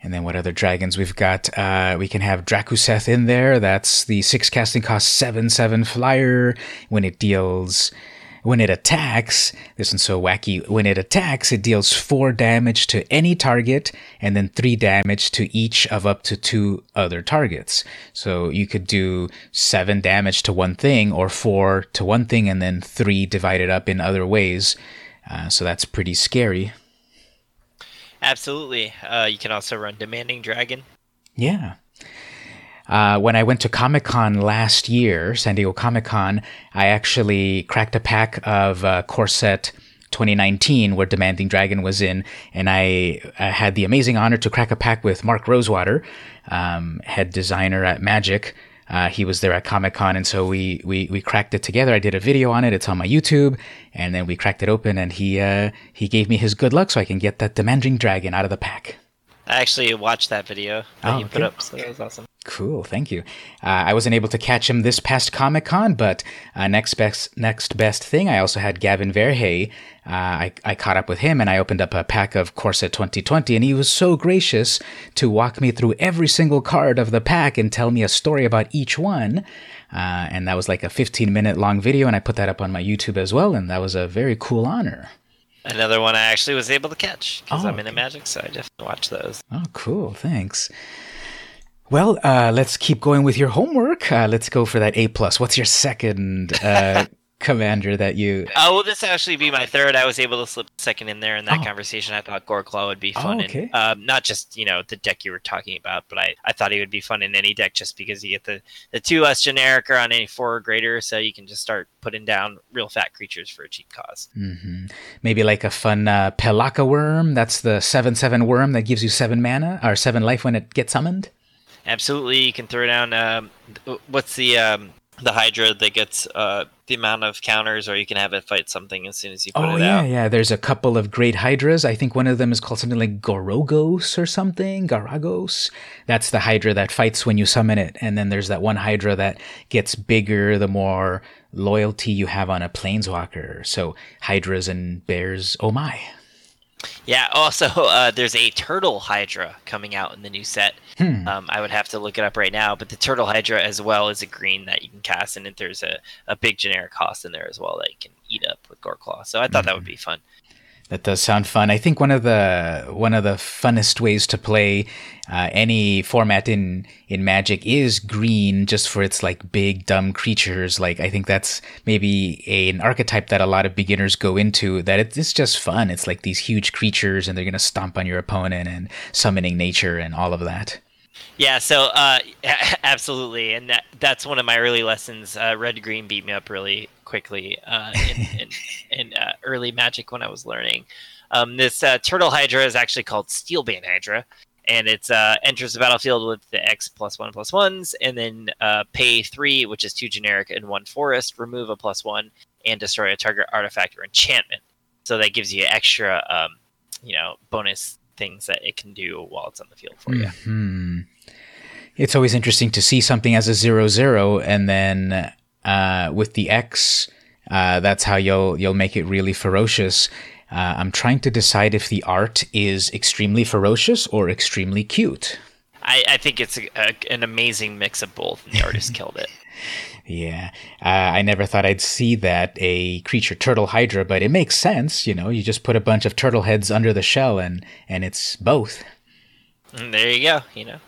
[SPEAKER 1] And then what other dragons we've got? Uh, we can have Drakuseth in there. That's the six casting cost seven seven flyer. When it deals, when it attacks, this one's so wacky. When it attacks, it deals four damage to any target, and then three damage to each of up to two other targets. So you could do seven damage to one thing, or four to one thing, and then three divided up in other ways. Uh, so that's pretty scary.
[SPEAKER 2] Absolutely. Uh, you can also run Demanding Dragon.
[SPEAKER 1] Yeah. Uh, when I went to Comic Con last year, San Diego Comic Con, I actually cracked a pack of uh, Core Set 2019 where Demanding Dragon was in, and I, I, had the amazing honor to crack a pack with Mark Rosewater, um, head designer at Magic. Uh, he was there at Comic Con, and so we, we we cracked it together. I did a video on it. It's on my YouTube, and then we cracked it open, and he uh, he gave me his good luck so I can get that Demanding Dragon out of the pack.
[SPEAKER 2] I actually watched that video that
[SPEAKER 1] Oh,
[SPEAKER 2] you put
[SPEAKER 1] okay.
[SPEAKER 2] up, so that was awesome.
[SPEAKER 1] Cool, thank you. Uh, I wasn't able to catch him this past Comic Con, but uh, next best next best thing, I also had Gavin Verhey. Uh, I, I caught up with him and I opened up a pack of Core Set 2020, and he was so gracious to walk me through every single card of the pack and tell me a story about each one. Uh, and that was like a 15 minute long video, and I put that up on my YouTube as well, and that was a very cool honor.
[SPEAKER 2] Another one I actually was able to catch because
[SPEAKER 1] Oh,
[SPEAKER 2] I'm into Magic, so I definitely watch those.
[SPEAKER 1] Oh, cool. Thanks. Well, uh, let's keep going with your homework. Uh, let's go for that A plus. What's your second uh, commander that you?
[SPEAKER 2] Oh, will this actually be my third? I was able to slip second in there in that
[SPEAKER 1] Oh.
[SPEAKER 2] conversation. I thought Goreclaw would be
[SPEAKER 1] Oh,
[SPEAKER 2] fun,
[SPEAKER 1] okay.
[SPEAKER 2] and um, not just you know the deck you were talking about, but I, I thought he would be fun in any deck just because you get the the two less generic or on any four or greater, so you can just start putting down real fat creatures for a cheap cause.
[SPEAKER 1] hmm Maybe like a fun uh, Pelakka Wurm. That's the seven seven worm that gives you seven mana or seven life when it gets summoned.
[SPEAKER 2] Absolutely, you can throw down. Um, what's the um, the Hydra that gets uh, the amount of counters, or you can have it fight something as soon as you put
[SPEAKER 1] Oh
[SPEAKER 2] it
[SPEAKER 1] yeah,
[SPEAKER 2] out.
[SPEAKER 1] yeah. There's a couple of great hydras. I think one of them is called something like Gorogos or something. Garagos. That's the hydra that fights when you summon it. And then there's that one hydra that gets bigger the more loyalty you have on a planeswalker. So hydras and bears. Oh my.
[SPEAKER 2] Yeah. Also, [LAUGHS] uh, there's a Turtle Hydra coming out in the new set.
[SPEAKER 1] Hmm.
[SPEAKER 2] Um, I would have to look it up right now, but the Turtle Hydra as well is a green that you can cast, and there's a, a big generic cost in there as well that you can eat up with Goreclaw. So I thought that would be fun.
[SPEAKER 1] That does sound fun. I think one of the one of the funnest ways to play uh, any format in in Magic is green, just for its like big dumb creatures. Like I think that's maybe a, an archetype that a lot of beginners go into. That it, it's just fun. It's like these huge creatures, and they're gonna stomp on your opponent and summoning nature and all of that.
[SPEAKER 2] Yeah, so uh, [LAUGHS] absolutely, and that that's one of my early lessons. Uh, Red Green beat me up really quickly uh, in, in, [LAUGHS] in uh, early Magic when I was learning. Um, this uh, Turtle Hydra is actually called Steelbane Hydra, and it uh, enters the battlefield with the X plus one plus ones, and then uh, pay three, which is two generic and one forest, remove a plus one, and destroy a target artifact or enchantment. So that gives you extra, um, you know, bonus things that it can do while it's on the field for you.
[SPEAKER 1] It's always interesting to see something as a zero zero, and then uh, with the X, uh, that's how you'll you'll make it really ferocious. Uh, I'm trying to decide if the art is extremely ferocious or extremely cute.
[SPEAKER 2] I, I think it's a, a, an amazing mix of both, the [LAUGHS] artist killed it.
[SPEAKER 1] Yeah, uh, I never thought I'd see that a creature turtle hydra, but it makes sense. You know, you just put a bunch of turtle heads under the shell, and and it's both.
[SPEAKER 2] And there you go. You know,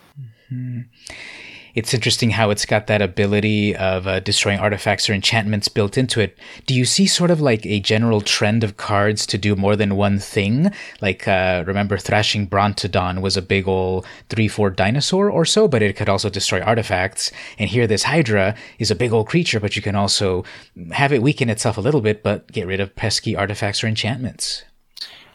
[SPEAKER 1] It's interesting how it's got that ability of uh, destroying artifacts or enchantments built into it. Do you see sort of like a general trend of cards to do more than one thing? Like, uh, remember, Thrashing Brontodon was a big ol' 3 4 dinosaur or so, but it could also destroy artifacts. And here, this Hydra is a big old creature, but you can also have it weaken itself a little bit, but get rid of pesky artifacts or enchantments.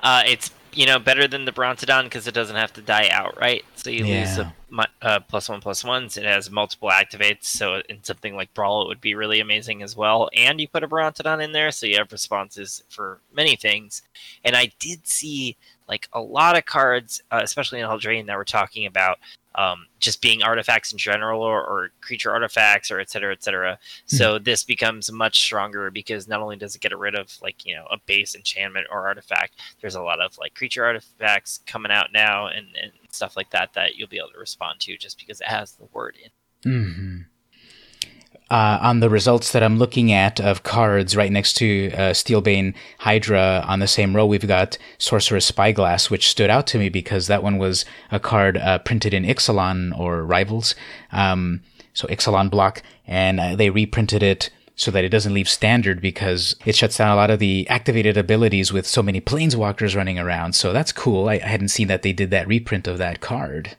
[SPEAKER 2] uh, it's you know better than the Brontodon because it doesn't have to die outright. So you lose
[SPEAKER 1] Yeah.
[SPEAKER 2] the mu- uh, plus one plus ones. It has multiple activates, so in something like Brawl, it would be really amazing as well. And you put a Brontodon in there, so you have responses for many things. And I did see like a lot of cards, uh, especially in Eldraine, that were talking about um, just being artifacts in general or, or creature artifacts or et cetera, et cetera. So this becomes much stronger because not only does it get rid of like, you know, a base enchantment or artifact, there's a lot of like creature artifacts coming out now and, and stuff like that that you'll be able to respond to just because it has the word in.
[SPEAKER 1] hmm Uh, on the results that I'm looking at of cards right next to uh, Steelbane Hydra on the same row, we've got Sorcerer's Spyglass, which stood out to me because that one was a card uh, printed in Ixalan or Rivals, um, so Ixalan block, and uh, they reprinted it so that it doesn't leave standard because it shuts down a lot of the activated abilities with so many planeswalkers running around. So that's cool. I, I hadn't seen that they did that reprint of that card.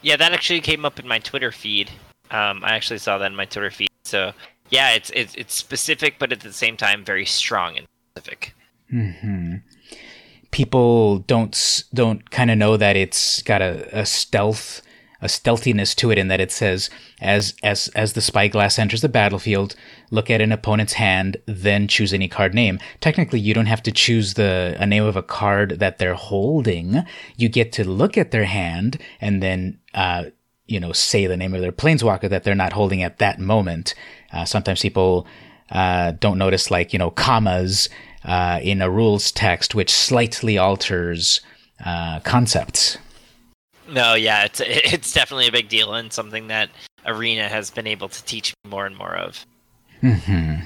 [SPEAKER 2] Yeah, that actually came up in my Twitter feed. Um, I actually saw that in my Twitter feed. So yeah, it's it's it's specific, but at the same time very strong and specific.
[SPEAKER 1] hmm People don't don't kind of know that it's got a, a stealth a stealthiness to it in that it says as as as the spyglass enters the battlefield, look at an opponent's hand, then choose any card name. Technically, you don't have to choose the a name of a card that they're holding. You get to look at their hand and then uh, you know say the name of their planeswalker that they're not holding at that moment. Uh, sometimes people uh, don't notice like you know commas uh, in a rules text, which slightly alters uh, concepts.
[SPEAKER 2] No, yeah, it's [LAUGHS] it's definitely a big deal and something that Arena has been able to teach me more and more of.
[SPEAKER 1] Hmm.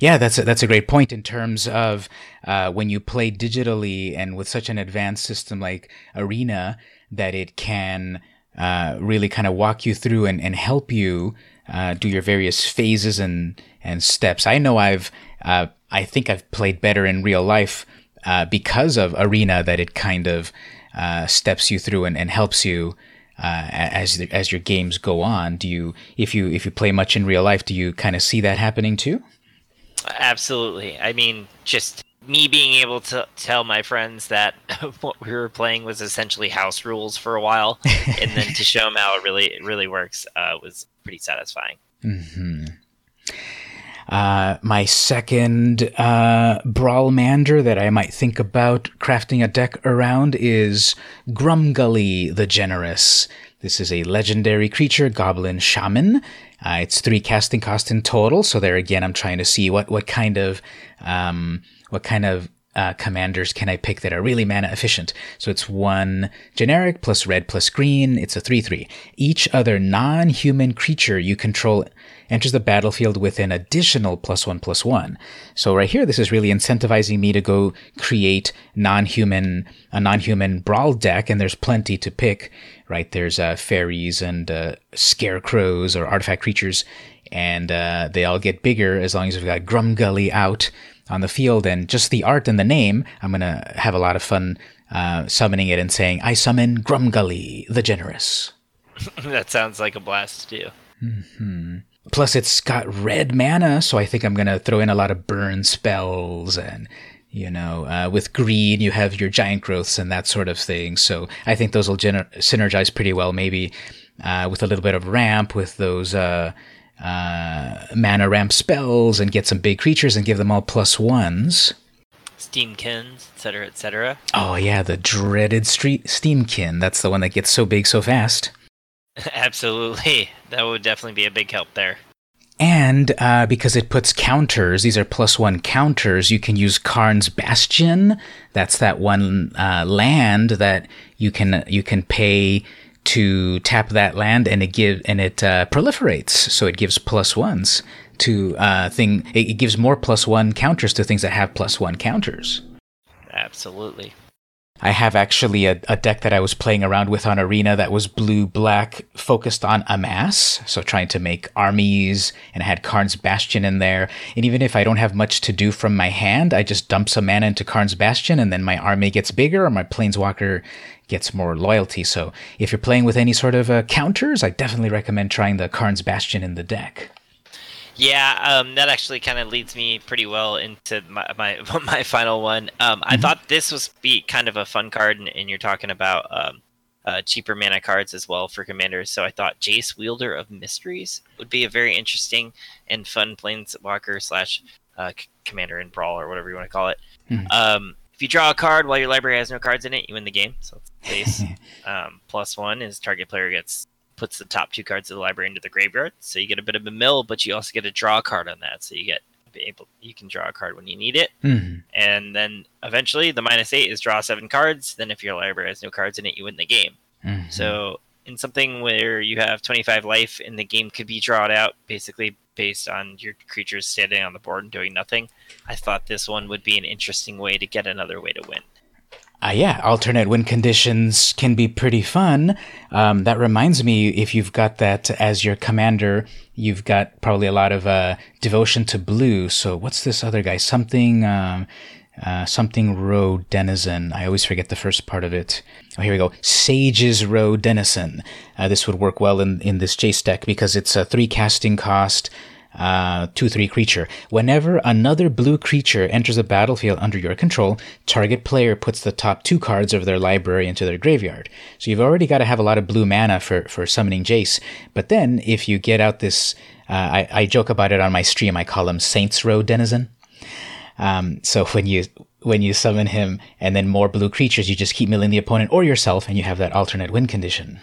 [SPEAKER 1] Yeah, that's a, that's a great point in terms of uh, when you play digitally and with such an advanced system like Arena that it can uh, really kind of walk you through and, and help you uh, do your various phases and and steps. I know I've uh, I think I've played better in real life uh, because of Arena that it kind of uh, steps you through and, and helps you as the, as your games go on. Do you if you if you play much in real life, do you kind of see that happening too?
[SPEAKER 2] Absolutely. I mean, just me being able to tell my friends that [LAUGHS] what we were playing was essentially house rules for a while, and then to show them how it really it really works uh, was pretty satisfying.
[SPEAKER 1] Mm-hmm. Uh, my second uh, Brawlmander that I might think about crafting a deck around is Grumgully the Generous. This is a legendary creature, Goblin Shaman. Uh, it's three casting cost in total, so there again, I'm trying to see what what kind of um, what kind of uh, commanders can I pick that are really mana efficient? So it's one generic plus red plus green. It's a 3 3. Each other non human creature you control enters the battlefield with an additional plus one plus one. So right here, this is really incentivizing me to go create non-human, a non-human brawl deck, and there's plenty to pick, right? There's uh, fairies and uh, scarecrows or artifact creatures, and uh, they all get bigger as long as we've got Grumgully out on the field, and just the art and the name, I'm gonna have a lot of fun uh, summoning it and saying, "I summon Grumgully the Generous." [LAUGHS]
[SPEAKER 2] that sounds like a blast to do.
[SPEAKER 1] Mm-hmm. Plus, it's got red mana, so I think I'm gonna throw in a lot of burn spells and. You know, uh, with green, you have your giant growths and that sort of thing. So I think those will gener- synergize pretty well. Maybe uh, with a little bit of ramp with those uh, mana ramp spells and get some big creatures and give them all plus ones.
[SPEAKER 2] Steamkins, etc., etc.
[SPEAKER 1] Oh yeah, the dreaded street Steamkin. That's the one that gets so big so fast. [LAUGHS]
[SPEAKER 2] Absolutely, that would definitely be a big help there.
[SPEAKER 1] And uh, because it puts counters, these are plus one counters. You can use Karn's Bastion. That's that one uh, land that you can you can pay to tap that land, and it give and it uh, proliferates. So it gives plus ones to uh, thing. It gives more plus one counters to things that have plus one counters.
[SPEAKER 2] Absolutely.
[SPEAKER 1] I have actually a, a, deck that I was playing around with on Arena that was blue black, focused on amass, so trying to make armies, and I had Karn's Bastion in there. And even if I don't have much to do from my hand, I just dump some mana into Karn's Bastion, and then my army gets bigger, or my Planeswalker gets more loyalty. So if you're playing with any sort of uh, counters, I definitely recommend trying the Karn's Bastion in the deck.
[SPEAKER 2] Yeah, um, that actually kind of leads me pretty well into my my, [LAUGHS] my final one. Um, mm-hmm. I thought this was be kind of a fun card, and, and you're talking about um, uh, cheaper mana cards as well for commanders. So I thought Jace, Wielder of Mysteries, would be a very interesting and fun planeswalker slash uh, commander in brawl or whatever you want to call it. Mm-hmm. If you draw a card while your library has no cards in it, you win the game. So [LAUGHS] base um, plus one is target player gets puts the top two cards of the library into the graveyard. So you get a bit of a mill, but you also get a draw card on that. So you get able you can draw a card when you need it. Mm-hmm. And then eventually the minus eight is draw seven cards. Then if your library has no cards in it, you win the game. Mm-hmm. So in something where you have 25 life and the game could be drawn out basically based on your creatures standing on the board and doing nothing, I thought this one would be an interesting way to get another way to win.
[SPEAKER 1] Uh, yeah, alternate win conditions can be pretty fun. Um, that reminds me, if you've got that as your commander, you've got probably a lot of uh, devotion to blue. So what's this other guy? Something, um, uh, something Row Denizen. I always forget the first part of it. Oh, here we go. Sage's Row Denizen. Uh, this would work well in, in this Jace deck because it's a three casting cost. uh, 2 3 creature. Whenever another blue creature enters a battlefield under your control, target player puts the top two cards of their library into their graveyard. So you've already got to have a lot of blue mana for, for summoning Jace. But then if you get out this, uh, I, I joke about it on my stream, I call him Saints Row Denizen. Um, so when you when you summon him and then more blue creatures, you just keep milling the opponent or yourself, and you have that alternate win condition.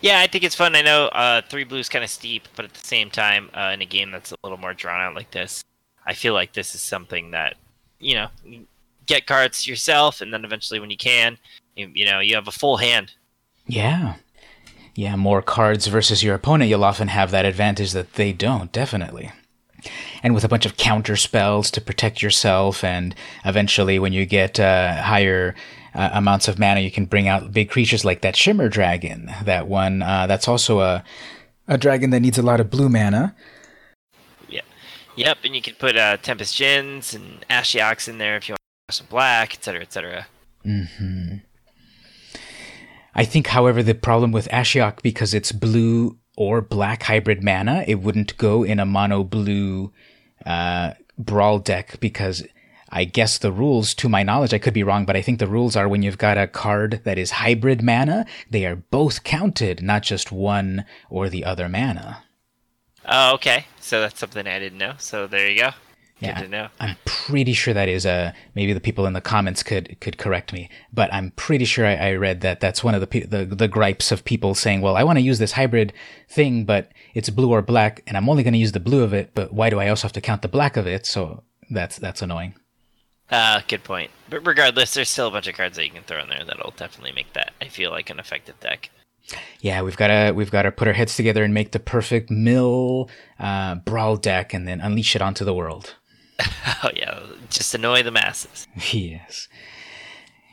[SPEAKER 2] Yeah, I think it's fun. I know uh, three blues kind of steep, but at the same time, uh, in a game that's a little more drawn out like this, I feel like this is something that you know, get cards yourself, and then eventually, when you can, you, you know, you have a full hand.
[SPEAKER 1] Yeah, yeah, more cards versus your opponent, you'll often have that advantage that they don't. Definitely. And with a bunch of counter spells to protect yourself, and eventually, when you get uh, higher uh, amounts of mana, you can bring out big creatures like that Shimmer Dragon. That one, uh, that's also a a dragon that needs a lot of blue mana.
[SPEAKER 2] Yeah, yep, and you can put uh, Tempest Djinns and Ashioks in there if you want some black, etc., etc.
[SPEAKER 1] hmm I think, however, the problem with Ashiok because it's blue or black hybrid mana, it wouldn't go in a mono blue uh, brawl deck because I guess the rules, to my knowledge, I could be wrong, but I think the rules are when you've got a card that is hybrid mana, they are both counted, not just one or the other mana.
[SPEAKER 2] Oh, okay. So that's something I didn't know. So there you go. Good
[SPEAKER 1] Yeah.
[SPEAKER 2] to know.
[SPEAKER 1] I'm pretty sure that is a maybe the people in the comments could could correct me, but I'm pretty sure I, I read that that's one of the, the the gripes of people saying, "Well, I want to use this hybrid thing, but it's blue or black, and I'm only going to use the blue of it. But why do I also have to count the black of it?" So that's that's annoying.
[SPEAKER 2] Uh, good point. But regardless, there's still a bunch of cards that you can throw in there that'll definitely make that I feel like an effective deck.
[SPEAKER 1] Yeah, we've got to we've got to put our heads together and make the perfect mill uh, brawl deck, and then unleash it onto the world. [LAUGHS]
[SPEAKER 2] Oh yeah, just annoy the masses. [LAUGHS]
[SPEAKER 1] Yes.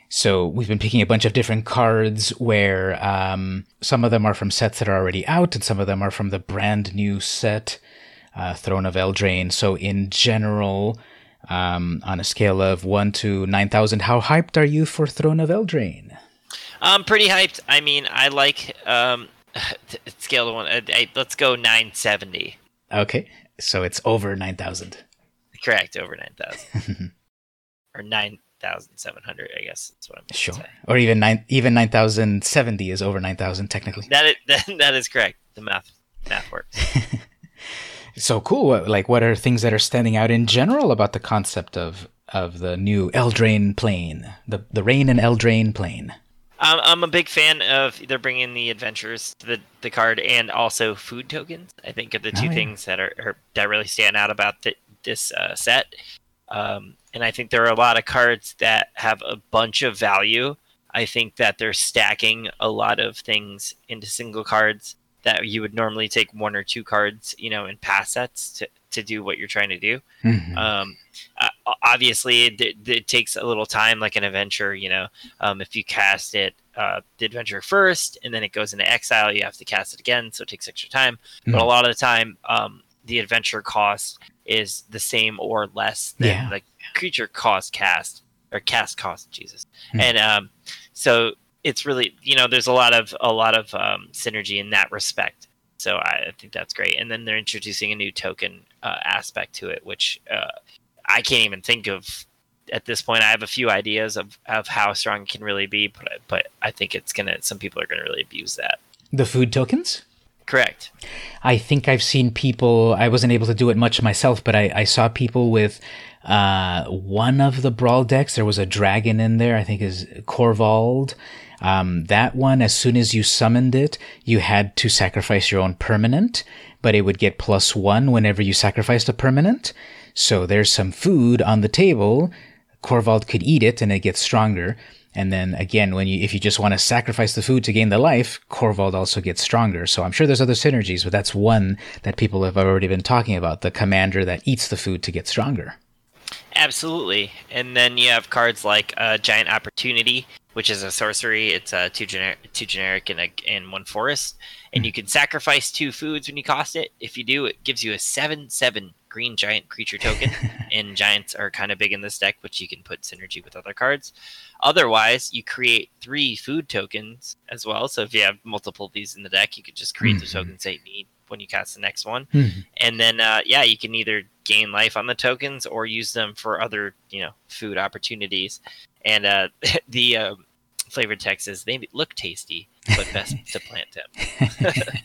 [SPEAKER 1] So we've been picking a bunch of different cards where um, some of them are from sets that are already out, and some of them are from the brand new set, uh, Throne of Eldraine. So in general, um, on a scale of one to nine thousand, how hyped are you for Throne of Eldraine?
[SPEAKER 2] I'm pretty hyped. I mean, I like um, [LAUGHS] scale to one. Uh, I, let's go 970.
[SPEAKER 1] Okay, so it's over nine thousand.
[SPEAKER 2] Correct, over 9,000 [LAUGHS] or 9,700. I guess that's what I'm
[SPEAKER 1] Sure,
[SPEAKER 2] saying.
[SPEAKER 1] or even nine even nine thousand seventy is over nine thousand technically.
[SPEAKER 2] That is [LAUGHS] that, that is correct. The math math works. [LAUGHS]
[SPEAKER 1] So cool. Like, what are things that are standing out in general about the concept of of the new Eldraine plane, the the Rain and Eldraine plane?
[SPEAKER 2] I'm, I'm a big fan of either bringing the adventures to the, the card and also food tokens. I think are the two
[SPEAKER 1] Oh, yeah.
[SPEAKER 2] things that are, are that really stand out about th- this uh, set. Um, and I think there are a lot of cards that have a bunch of value. I think that they're stacking a lot of things into single cards that you would normally take one or two cards, you know, in pass sets to, to do what you're trying to do.
[SPEAKER 1] Mhm.
[SPEAKER 2] Um, uh, obviously, it, it, takes a little time, like an adventure. You know, um, if you cast it, uh, the adventure first, and then it goes into exile, you have to cast it again, so it takes extra time. But a
[SPEAKER 1] Mhm.
[SPEAKER 2] lot of the time, um, the adventure cost is the same or less than
[SPEAKER 1] Yeah.
[SPEAKER 2] the creature cost cast or cast cost. Jesus,
[SPEAKER 1] Hmm.
[SPEAKER 2] and um, so it's really you know there's a lot of a lot of um, synergy in that respect. So I, I think that's great. And then they're introducing a new token uh, aspect to it, which uh, I can't even think of at this point. I have a few ideas of, of how strong it can really be, but but I think it's gonna. Some people are gonna really abuse that.
[SPEAKER 1] The food tokens.
[SPEAKER 2] Correct.
[SPEAKER 1] I think I've seen people. I wasn't able to do it much myself, but I, I saw people with uh, one of the brawl decks. There was a dragon in there. I think is Korvold. Um, that one, as soon as you summoned it, you had to sacrifice your own permanent, but it would get plus one whenever you sacrificed a permanent. So there's some food on the table. Korvold could eat it, and it gets stronger. And then again, when you if you just want to sacrifice the food to gain the life, Korvold also gets stronger. So I'm sure there's other synergies, but that's one that people have already been talking about: the commander that eats the food to get stronger.
[SPEAKER 2] Absolutely. And then you have cards like uh, Giant Opportunity, which is a sorcery. It's uh, two generic, two generic, and a and one forest. And you can sacrifice two foods when you cost it. If you do, it gives you a seven-seven green giant creature token. [LAUGHS] and giants are kind of big in this deck, which you can put synergy with other cards. Otherwise, you create three food tokens as well. So if you have multiple of these in the deck, you could just create the
[SPEAKER 1] Mhm.
[SPEAKER 2] tokens that you need when you cast the next one.
[SPEAKER 1] Mhm.
[SPEAKER 2] And then uh, yeah, you can either gain life on the tokens or use them for other you know food opportunities. And uh, [LAUGHS] the uh, flavored text is they look tasty, but best to plant them. [LAUGHS] [LAUGHS]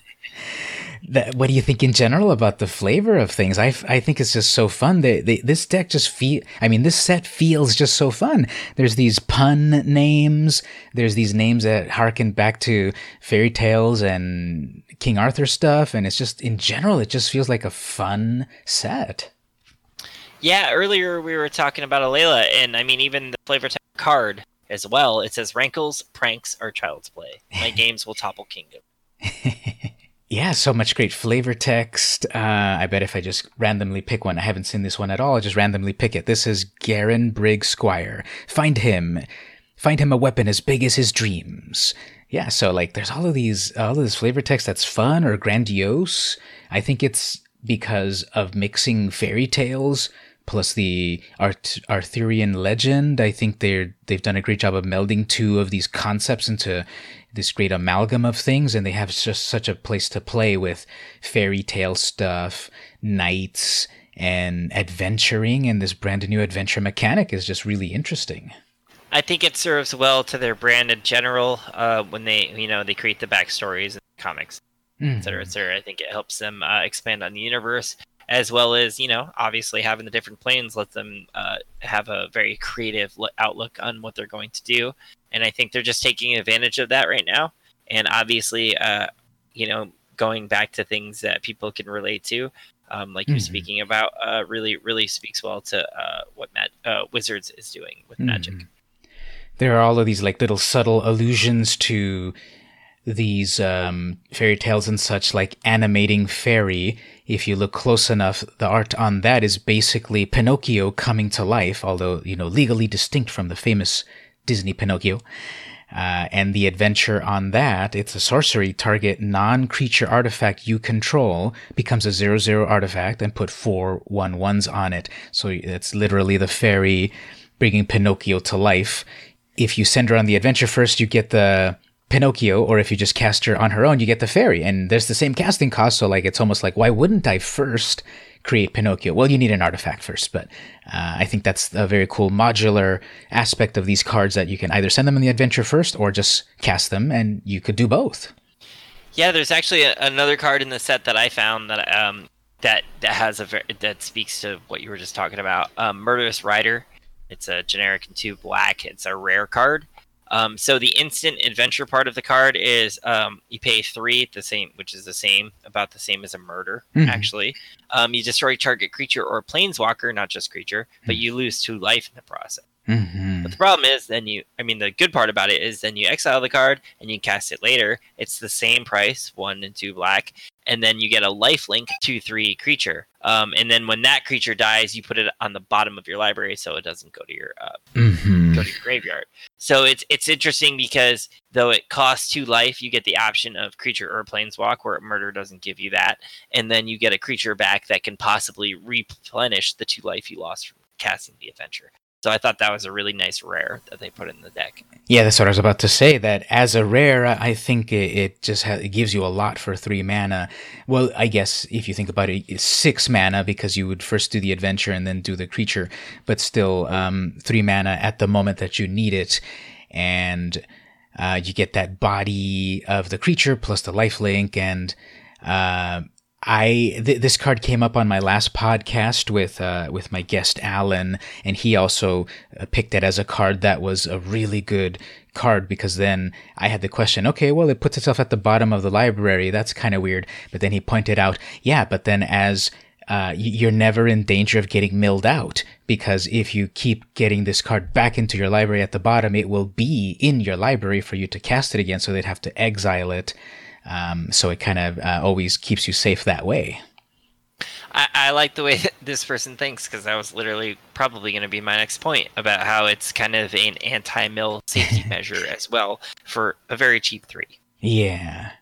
[SPEAKER 1] That, what do you think in general about the flavor of things? I, I think it's just so fun. They, they, this deck just feel. I mean, this set feels just so fun. There's these pun names. There's these names that harken back to fairy tales and King Arthur stuff, and it's just in general, it just feels like a fun set.
[SPEAKER 2] Yeah, earlier we were talking about Alela, and I mean, even the flavor card as well. It says rankles, pranks, or child's play. My [LAUGHS] games will topple kingdom. [LAUGHS]
[SPEAKER 1] Yeah, so much great flavor text. Uh, I bet if I just randomly pick one, I haven't seen this one at all, I'll just randomly pick it. This is Garenbrig Squire. Find him. Find him a weapon as big as his dreams. Yeah, so like there's all of these, all of this flavor text that's fun or grandiose. I think it's because of mixing fairy tales plus the Art- Arthurian legend. I think they're they've done a great job of melding two of these concepts into this great amalgam of things, and they have just such a place to play with fairy tale stuff, knights, and adventuring. And this brand new adventure mechanic is just really interesting.
[SPEAKER 2] I think it serves well to their brand in general uh, when they, you know, they create the backstories and comics,
[SPEAKER 1] Mm.
[SPEAKER 2] et cetera, et cetera. I think it helps them uh, expand on the universe as well as, you know, obviously having the different planes let them uh, have a very creative lo- outlook on what they're going to do. And I think they're just taking advantage of that right now. And obviously, uh, you know, going back to things that people can relate to, um, like you're
[SPEAKER 1] Mhm.
[SPEAKER 2] speaking about, uh, really, really speaks well to uh, what uh, Wizards is doing with Magic.
[SPEAKER 1] Mhm. There are all of these like little subtle allusions to these um, fairy tales and such, like animating fairy. If you look close enough, the art on that is basically Pinocchio coming to life, although you know legally distinct from the famous Disney Pinocchio. Uh, and the adventure on that, it's a sorcery target non-creature artifact you control becomes a zero-zero artifact and put four one-ones on it. So it's literally the fairy bringing Pinocchio to life. If you send her on the adventure first, you get the Pinocchio, or if you just cast her on her own, you get the fairy. And there's the same casting cost, so like it's almost like why wouldn't I first create Pinocchio? Well, you need an artifact first, but uh, I think that's a very cool modular aspect of these cards that you can either send them in the adventure first or just cast them, and you could do both.
[SPEAKER 2] Yeah, there's actually a, another card in the set that I found that um that that has a ver- that speaks to what you were just talking about. Um, Murderous Rider. It's a generic and two black. It's a rare card. Um, so the instant adventure part of the card is um, you pay three, the same, which is the same, about the same as a murder.
[SPEAKER 1] Mhm.
[SPEAKER 2] Actually, um, you destroy target creature or planeswalker, not just creature, but you lose two life in the process.
[SPEAKER 1] Hmm
[SPEAKER 2] But the problem is, then you, I mean, the good part about it is then you exile the card and you cast it later. It's the same price, one and two black, and then you get a life link two three creature. Um, and then when that creature dies, you put it on the bottom of your library so it doesn't go to your uh,
[SPEAKER 1] hmm
[SPEAKER 2] go to your graveyard. So it's it's interesting because though it costs two life, you get the option of creature or planeswalk, where murder doesn't give you that, and then you get a creature back that can possibly replenish the two life you lost from casting the adventure. So I thought that was a really nice rare that they put in the deck.
[SPEAKER 1] Yeah, that's what I was about to say. That as a rare, I think it, just ha- it gives you a lot for three mana. Well, I guess if you think about it, it's six mana because you would first do the adventure and then do the creature, but still um, three mana at the moment that you need it, and uh, you get that body of the creature plus the life link and. Uh, I th- this card came up on my last podcast with uh, with my guest Alan, and he also uh, picked it as a card that was a really good card because then I had the question, okay, well it puts itself at the bottom of the library. That's kind of weird. But then he pointed out, yeah, but then as uh, you're never in danger of getting milled out because if you keep getting this card back into your library at the bottom, it will be in your library for you to cast it again. So they'd have to exile it. Um, so it kind of uh, always keeps you safe that way.
[SPEAKER 2] I, I like the way [LAUGHS] this person thinks because that was literally probably going to be my next point about how it's kind of an anti-mill [LAUGHS] safety measure as well for a very cheap three.
[SPEAKER 1] Yeah.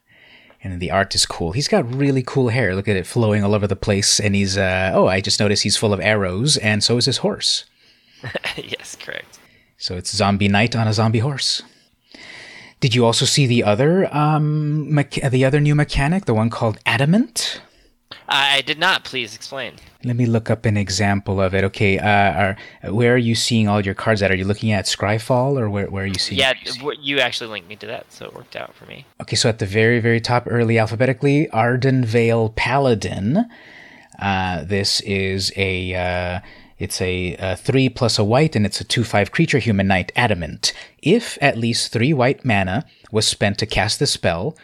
[SPEAKER 1] And the art is cool. He's got really cool hair. Look at it flowing all over the place. And he's, uh, oh, I just noticed he's full of arrows, and so is his horse. [LAUGHS]
[SPEAKER 2] yes, correct.
[SPEAKER 1] So it's Zombie Knight on a zombie horse. Did you also see the other um mecha- the other new mechanic, the one called Adamant?
[SPEAKER 2] I did not. Please explain.
[SPEAKER 1] Let me look up an example of it. Okay, uh, are, where are you seeing all your cards at? Are you looking at Scryfall or where, where are you seeing?
[SPEAKER 2] Yeah, w- you actually linked me to that, so it worked out for me.
[SPEAKER 1] Okay, so at the very, very top, early alphabetically, Ardenvale Paladin. Uh, this is a uh, it's a, a three plus a white, and it's a two five creature human knight adamant. If at least three white mana was spent to cast the spell,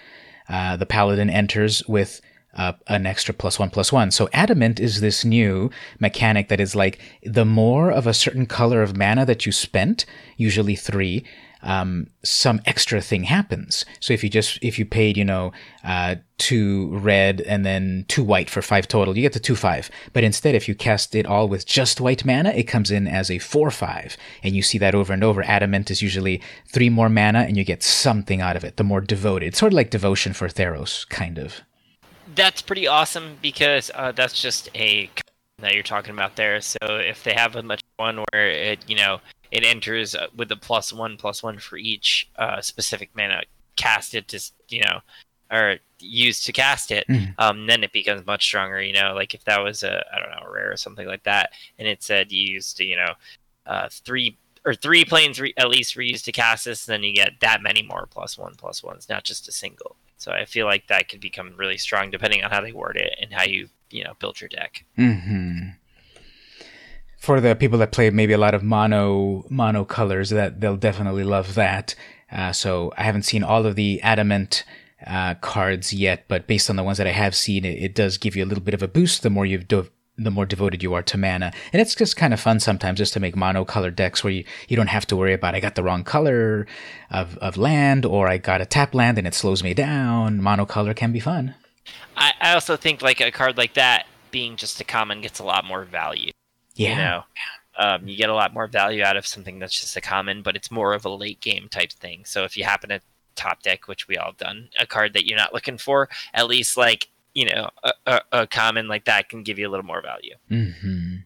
[SPEAKER 1] uh, the paladin enters with uh, an extra plus one plus one. So adamant is this new mechanic that is like the more of a certain color of mana that you spent, usually three, um, some extra thing happens. So if you just if you paid you know uh, two red and then two white for five total, you get the two five. But instead, if you cast it all with just white mana, it comes in as a four five, and you see that over and over. Adamant is usually three more mana, and you get something out of it. The more devoted, it's sort of like devotion for Theros, kind of
[SPEAKER 2] that's pretty awesome because uh, that's just a that you're talking about there. So if they have a much one where it you know it enters uh, with a plus one plus one for each uh, specific mana casted to you know or used to cast it, mm. um, then it becomes much stronger. You know, like if that was a I don't know a rare or something like that, and it said you used to, you know uh, three or three planes re- at least reused to cast this, then you get that many more plus one plus ones, not just a single. So I feel like that could become really strong depending on how they word it and how you you know build your deck.
[SPEAKER 1] Mm-hmm. For the people that play maybe a lot of mono mono colors, that they'll definitely love that. Uh, so I haven't seen all of the adamant uh, cards yet, but based on the ones that I have seen, it, it, does give you a little bit of a boost the more you've the more devoted you are to mana. And it's just kind of fun sometimes just to make monocolored decks where you, you don't have to worry about I got the wrong color of, of land or I got a tap land and it slows me down. Monocolor can be fun.
[SPEAKER 2] I, I also think like a card like that being just a common gets a lot more value.
[SPEAKER 1] Yeah.
[SPEAKER 2] You know? Um, you get a lot more value out of something that's just a common, but it's more of a late game type thing. So if you happen to top deck, which we all done, a card that you're not looking for, at least like you know a, a, a common like that can give you a little more value.
[SPEAKER 1] Mm-hmm.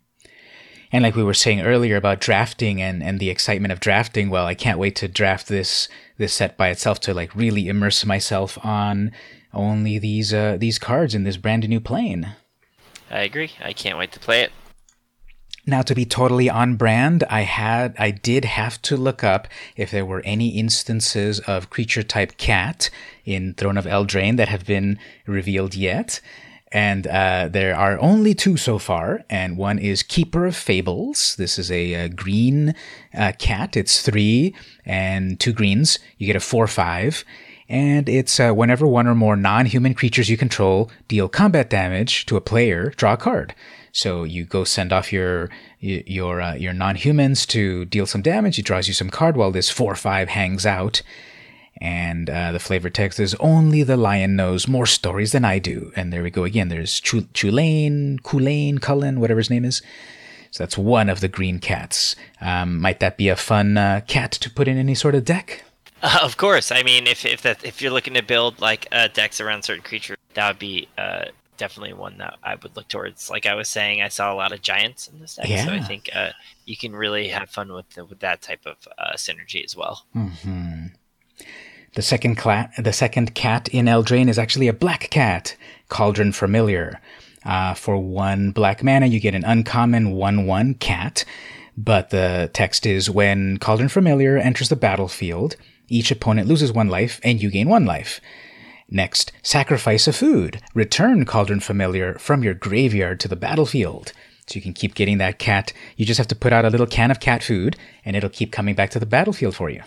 [SPEAKER 1] And like we were saying earlier about drafting and, and the excitement of drafting, well, I can't wait to draft this this set by itself to like really immerse myself on only these uh, these cards in this brand new plane.
[SPEAKER 2] I agree. I can't wait to play it.
[SPEAKER 1] Now, to be totally on brand, I had, I did have to look up if there were any instances of creature type cat in Throne of Eldraine that have been revealed yet. And uh, there are only two so far, and one is Keeper of Fables. This is a, a green uh, cat. It's three and two greens. You get a four five, and it's uh, whenever one or more non-human creatures you control deal combat damage to a player, draw a card. So you go send off your your uh, your non-humans to deal some damage. It draws you some card while this four five hangs out. And uh, the flavor text is only the lion knows more stories than I do. And there we go again. There's Chul- Chulane, Kulane, Cullen, whatever his name is. So that's one of the green cats. Um, might that be a fun uh, cat to put in any sort of deck?
[SPEAKER 2] Uh, [LAUGHS] of course. I mean, if if that if you're looking to build like uh, decks around certain creatures, that would be uh, definitely one that I would look towards. Like I was saying, I saw a lot of giants in this deck, yeah. so I think uh, you can really have fun with with that type of uh, synergy as well.
[SPEAKER 1] Mm-hmm. The second cla- the second cat in Eldraine is actually a black cat, Cauldron Familiar. Uh, for one black mana, you get an uncommon one-one cat. But the text is when Cauldron Familiar enters the battlefield, each opponent loses one life and you gain one life. Next, sacrifice a food. Return Cauldron Familiar from your graveyard to the battlefield. So you can keep getting that cat. You just have to put out a little can of cat food, and it'll keep coming back to the battlefield for you.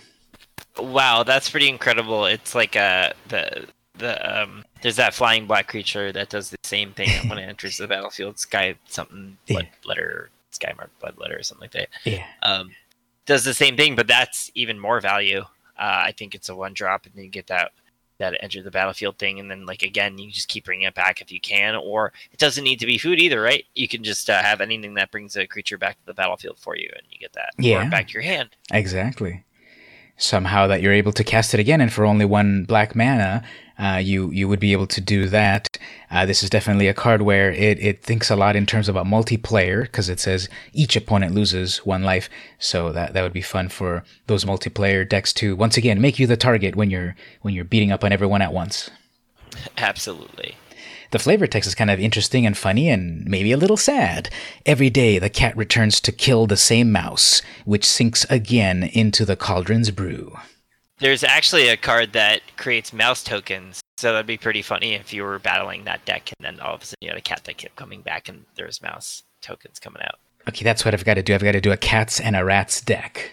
[SPEAKER 2] Wow, that's pretty incredible. It's like uh, the the um, there's that flying black creature that does the same thing when it enters the battlefield. Sky something [LAUGHS] blood yeah. letter, sky mark blood letter, or something like that.
[SPEAKER 1] Yeah.
[SPEAKER 2] Um, does the same thing, but that's even more value. Uh, I think it's a one drop, and you get that that enter the battlefield thing. And then like again you just keep bringing it back if you can or it doesn't need to be food either right? You can just uh, have anything that brings a creature back to the battlefield for you and you get that
[SPEAKER 1] yeah.
[SPEAKER 2] back to your hand.
[SPEAKER 1] Exactly. Somehow that you're able to cast it again and for only one black mana uh, you you would be able to do that. Uh, this is definitely a card where it, it thinks a lot in terms about multiplayer because it says each opponent loses one life. So that that would be fun for those multiplayer decks to once again make you the target when you're when you're beating up on everyone at once.
[SPEAKER 2] Absolutely.
[SPEAKER 1] The flavor text is kind of interesting and funny and maybe a little sad. Every day the cat returns to kill the same mouse, which sinks again into the cauldron's brew.
[SPEAKER 2] There's actually a card that creates mouse tokens, so that'd be pretty funny if you were battling that deck and then all of a sudden you had a cat that kept coming back and there's mouse tokens coming out.
[SPEAKER 1] Okay, that's what I've got to do. I've got to do a cats and a rats deck.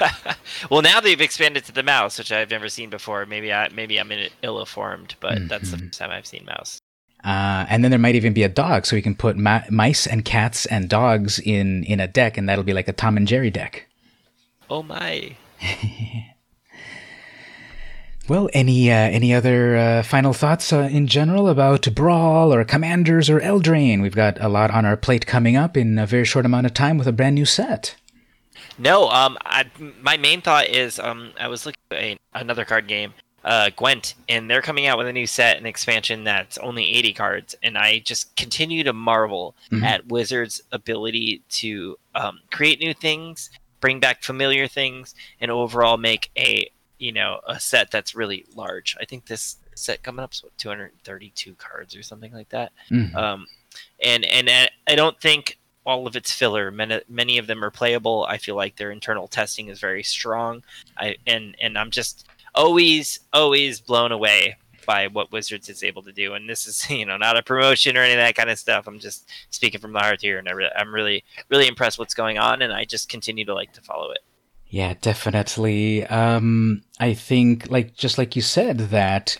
[SPEAKER 1] [LAUGHS]
[SPEAKER 2] well, now they've expanded to the mouse, which I've never seen before. Maybe I maybe I'm ill informed, but mm-hmm. that's the first time I've seen mouse.
[SPEAKER 1] Uh, and then there might even be a dog, so we can put ma- mice and cats and dogs in in a deck, and that'll be like a Tom and Jerry deck.
[SPEAKER 2] Oh my! [LAUGHS]
[SPEAKER 1] Well, any uh, any other uh, final thoughts uh, in general about Brawl or Commanders or Eldraine? We've got a lot on our plate coming up in a very short amount of time with a brand new set.
[SPEAKER 2] No, um, I, my main thought is um, I was looking at a, another card game, uh, Gwent, and they're coming out with a new set, an expansion that's only 80 cards, and I just continue to marvel mm-hmm. at Wizards' ability to um, create new things, bring back familiar things, and overall make a you know a set that's really large. I think this set coming up is what 232 cards or something like that. Mm. Um, and and I don't think all of it's filler. Many many of them are playable. I feel like their internal testing is very strong. I and and I'm just always always blown away by what Wizards is able to do. And this is, [LAUGHS] you know, not a promotion or any of that kind of stuff. I'm just speaking from the heart here, and I re- I'm really, really impressed what's going on, and I just continue to like to follow it.
[SPEAKER 1] Yeah, definitely. Um, I think, like just like you said, that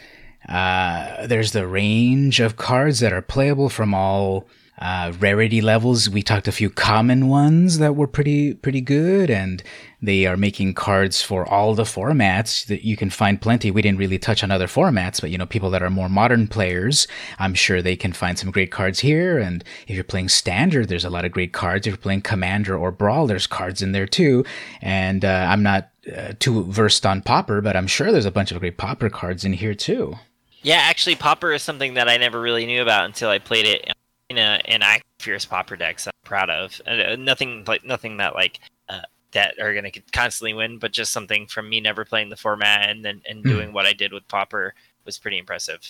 [SPEAKER 1] uh, there's the range of cards that are playable from all uh, rarity levels. We talked a few common ones that were pretty pretty good, and they are making cards for all the formats that you can find plenty. We didn't really touch on other formats, but you know, people that are more modern players, I'm sure they can find some great cards here. And if you're playing standard, there's a lot of great cards. If you're playing commander or brawl, there's cards in there too. And uh, I'm not uh, too versed on Pauper, but I'm sure there's a bunch of great Pauper cards in here too.
[SPEAKER 2] Yeah, actually, Pauper is something that I never really knew about until I played it in a an Act Fierce Pauper decks. I'm proud of. Uh, nothing like nothing that like uh, that are going to constantly win, but just something from me never playing the format and then and mm. doing what I did with Pauper was pretty impressive.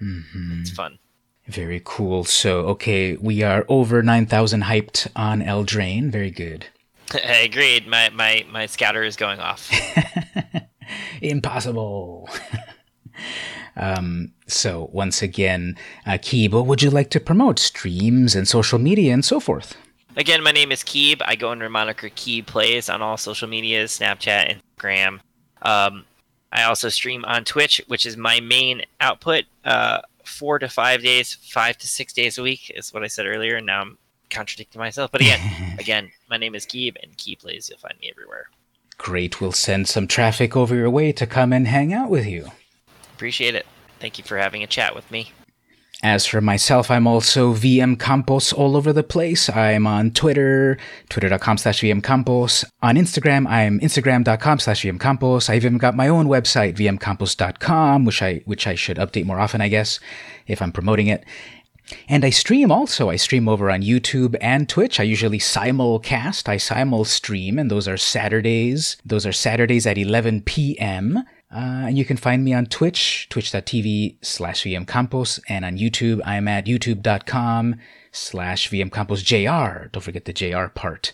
[SPEAKER 2] Mm-hmm. It's fun.
[SPEAKER 1] Very cool. So, okay, we are over 9,000 hyped on Eldraine. Very good.
[SPEAKER 2] I [LAUGHS] agreed. My, my, my scouter is going off. [LAUGHS]
[SPEAKER 1] Impossible. [LAUGHS] Um, so once again, uh, Keeb, what would you like to promote? Streams and social media and so forth.
[SPEAKER 2] Again, my name is Keeb. I go under moniker Keeb Plays on all social medias, Snapchat, Instagram. Um, I also stream on Twitch, which is my main output. Uh, four to five days, five to six days a week is what I said earlier, and now I'm contradicting myself. But again, [LAUGHS] again, my name is Keeb, and Keeb Plays. You'll find me everywhere.
[SPEAKER 1] Great. We'll send some traffic over your way to come and hang out with you.
[SPEAKER 2] Appreciate it. Thank you for having a chat with me.
[SPEAKER 1] As for myself, I'm also VM Campos all over the place. I'm on Twitter, twitter.com slash VM. On Instagram, I'm instagram.com slash VM. I've even got my own website, vmcampos.com, which I, which I should update more often, I guess, if I'm promoting it. And I stream also. I stream over on YouTube and Twitch. I usually simulcast. I simul stream, and those are Saturdays. Those are Saturdays at 11 p.m. Uh, and you can find me on Twitch, twitch.tv slash vmcampos, and on YouTube, I'm at youtube.com slash vmcamposjr. Don't forget the JR part.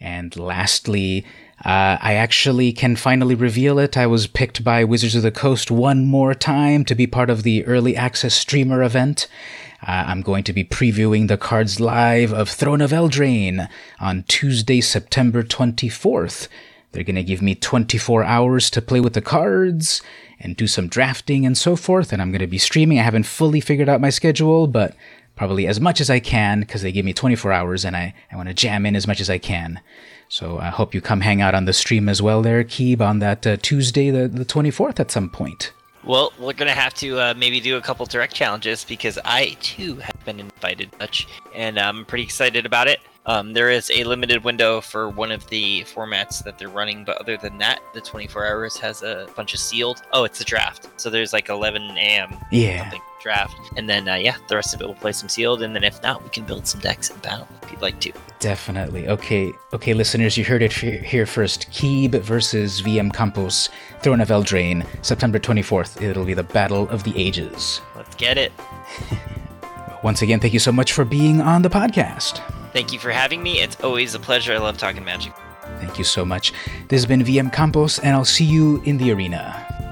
[SPEAKER 1] And lastly, uh, I actually can finally reveal it. I was picked by Wizards of the Coast one more time to be part of the early access streamer event. Uh, I'm going to be previewing the cards live of Throne of Eldraine on Tuesday, September 24th. They're going to give me 24 hours to play with the cards and do some drafting and so forth. And I'm going to be streaming. I haven't fully figured out my schedule, but probably as much as I can because they give me 24 hours and I, I want to jam in as much as I can. So I hope you come hang out on the stream as well there, Keeb, on that uh, Tuesday, the, the 24th at some point.
[SPEAKER 2] Well, we're gonna have to uh, maybe do a couple direct challenges because I too have been invited much, and I'm pretty excited about it. Um, there is a limited window for one of the formats that they're running, but other than that, the 24 hours has a bunch of sealed. Oh, it's a draft. So there's like 11 a.m.
[SPEAKER 1] Yeah.
[SPEAKER 2] something draft, and then uh, yeah, the rest of it will play some sealed, and then if not, we can build some decks and battle if you'd like to.
[SPEAKER 1] Definitely. Okay, okay, listeners, you heard it he- here first. Keeb versus VM Campos, Throne of Eldraine, September 24th. It'll be the Battle of the Ages.
[SPEAKER 2] Let's get it. [LAUGHS]
[SPEAKER 1] Once again, thank you so much for being on the podcast.
[SPEAKER 2] Thank you for having me. It's always a pleasure. I love talking magic.
[SPEAKER 1] Thank you so much. This has been VM Campos, and I'll see you in the arena.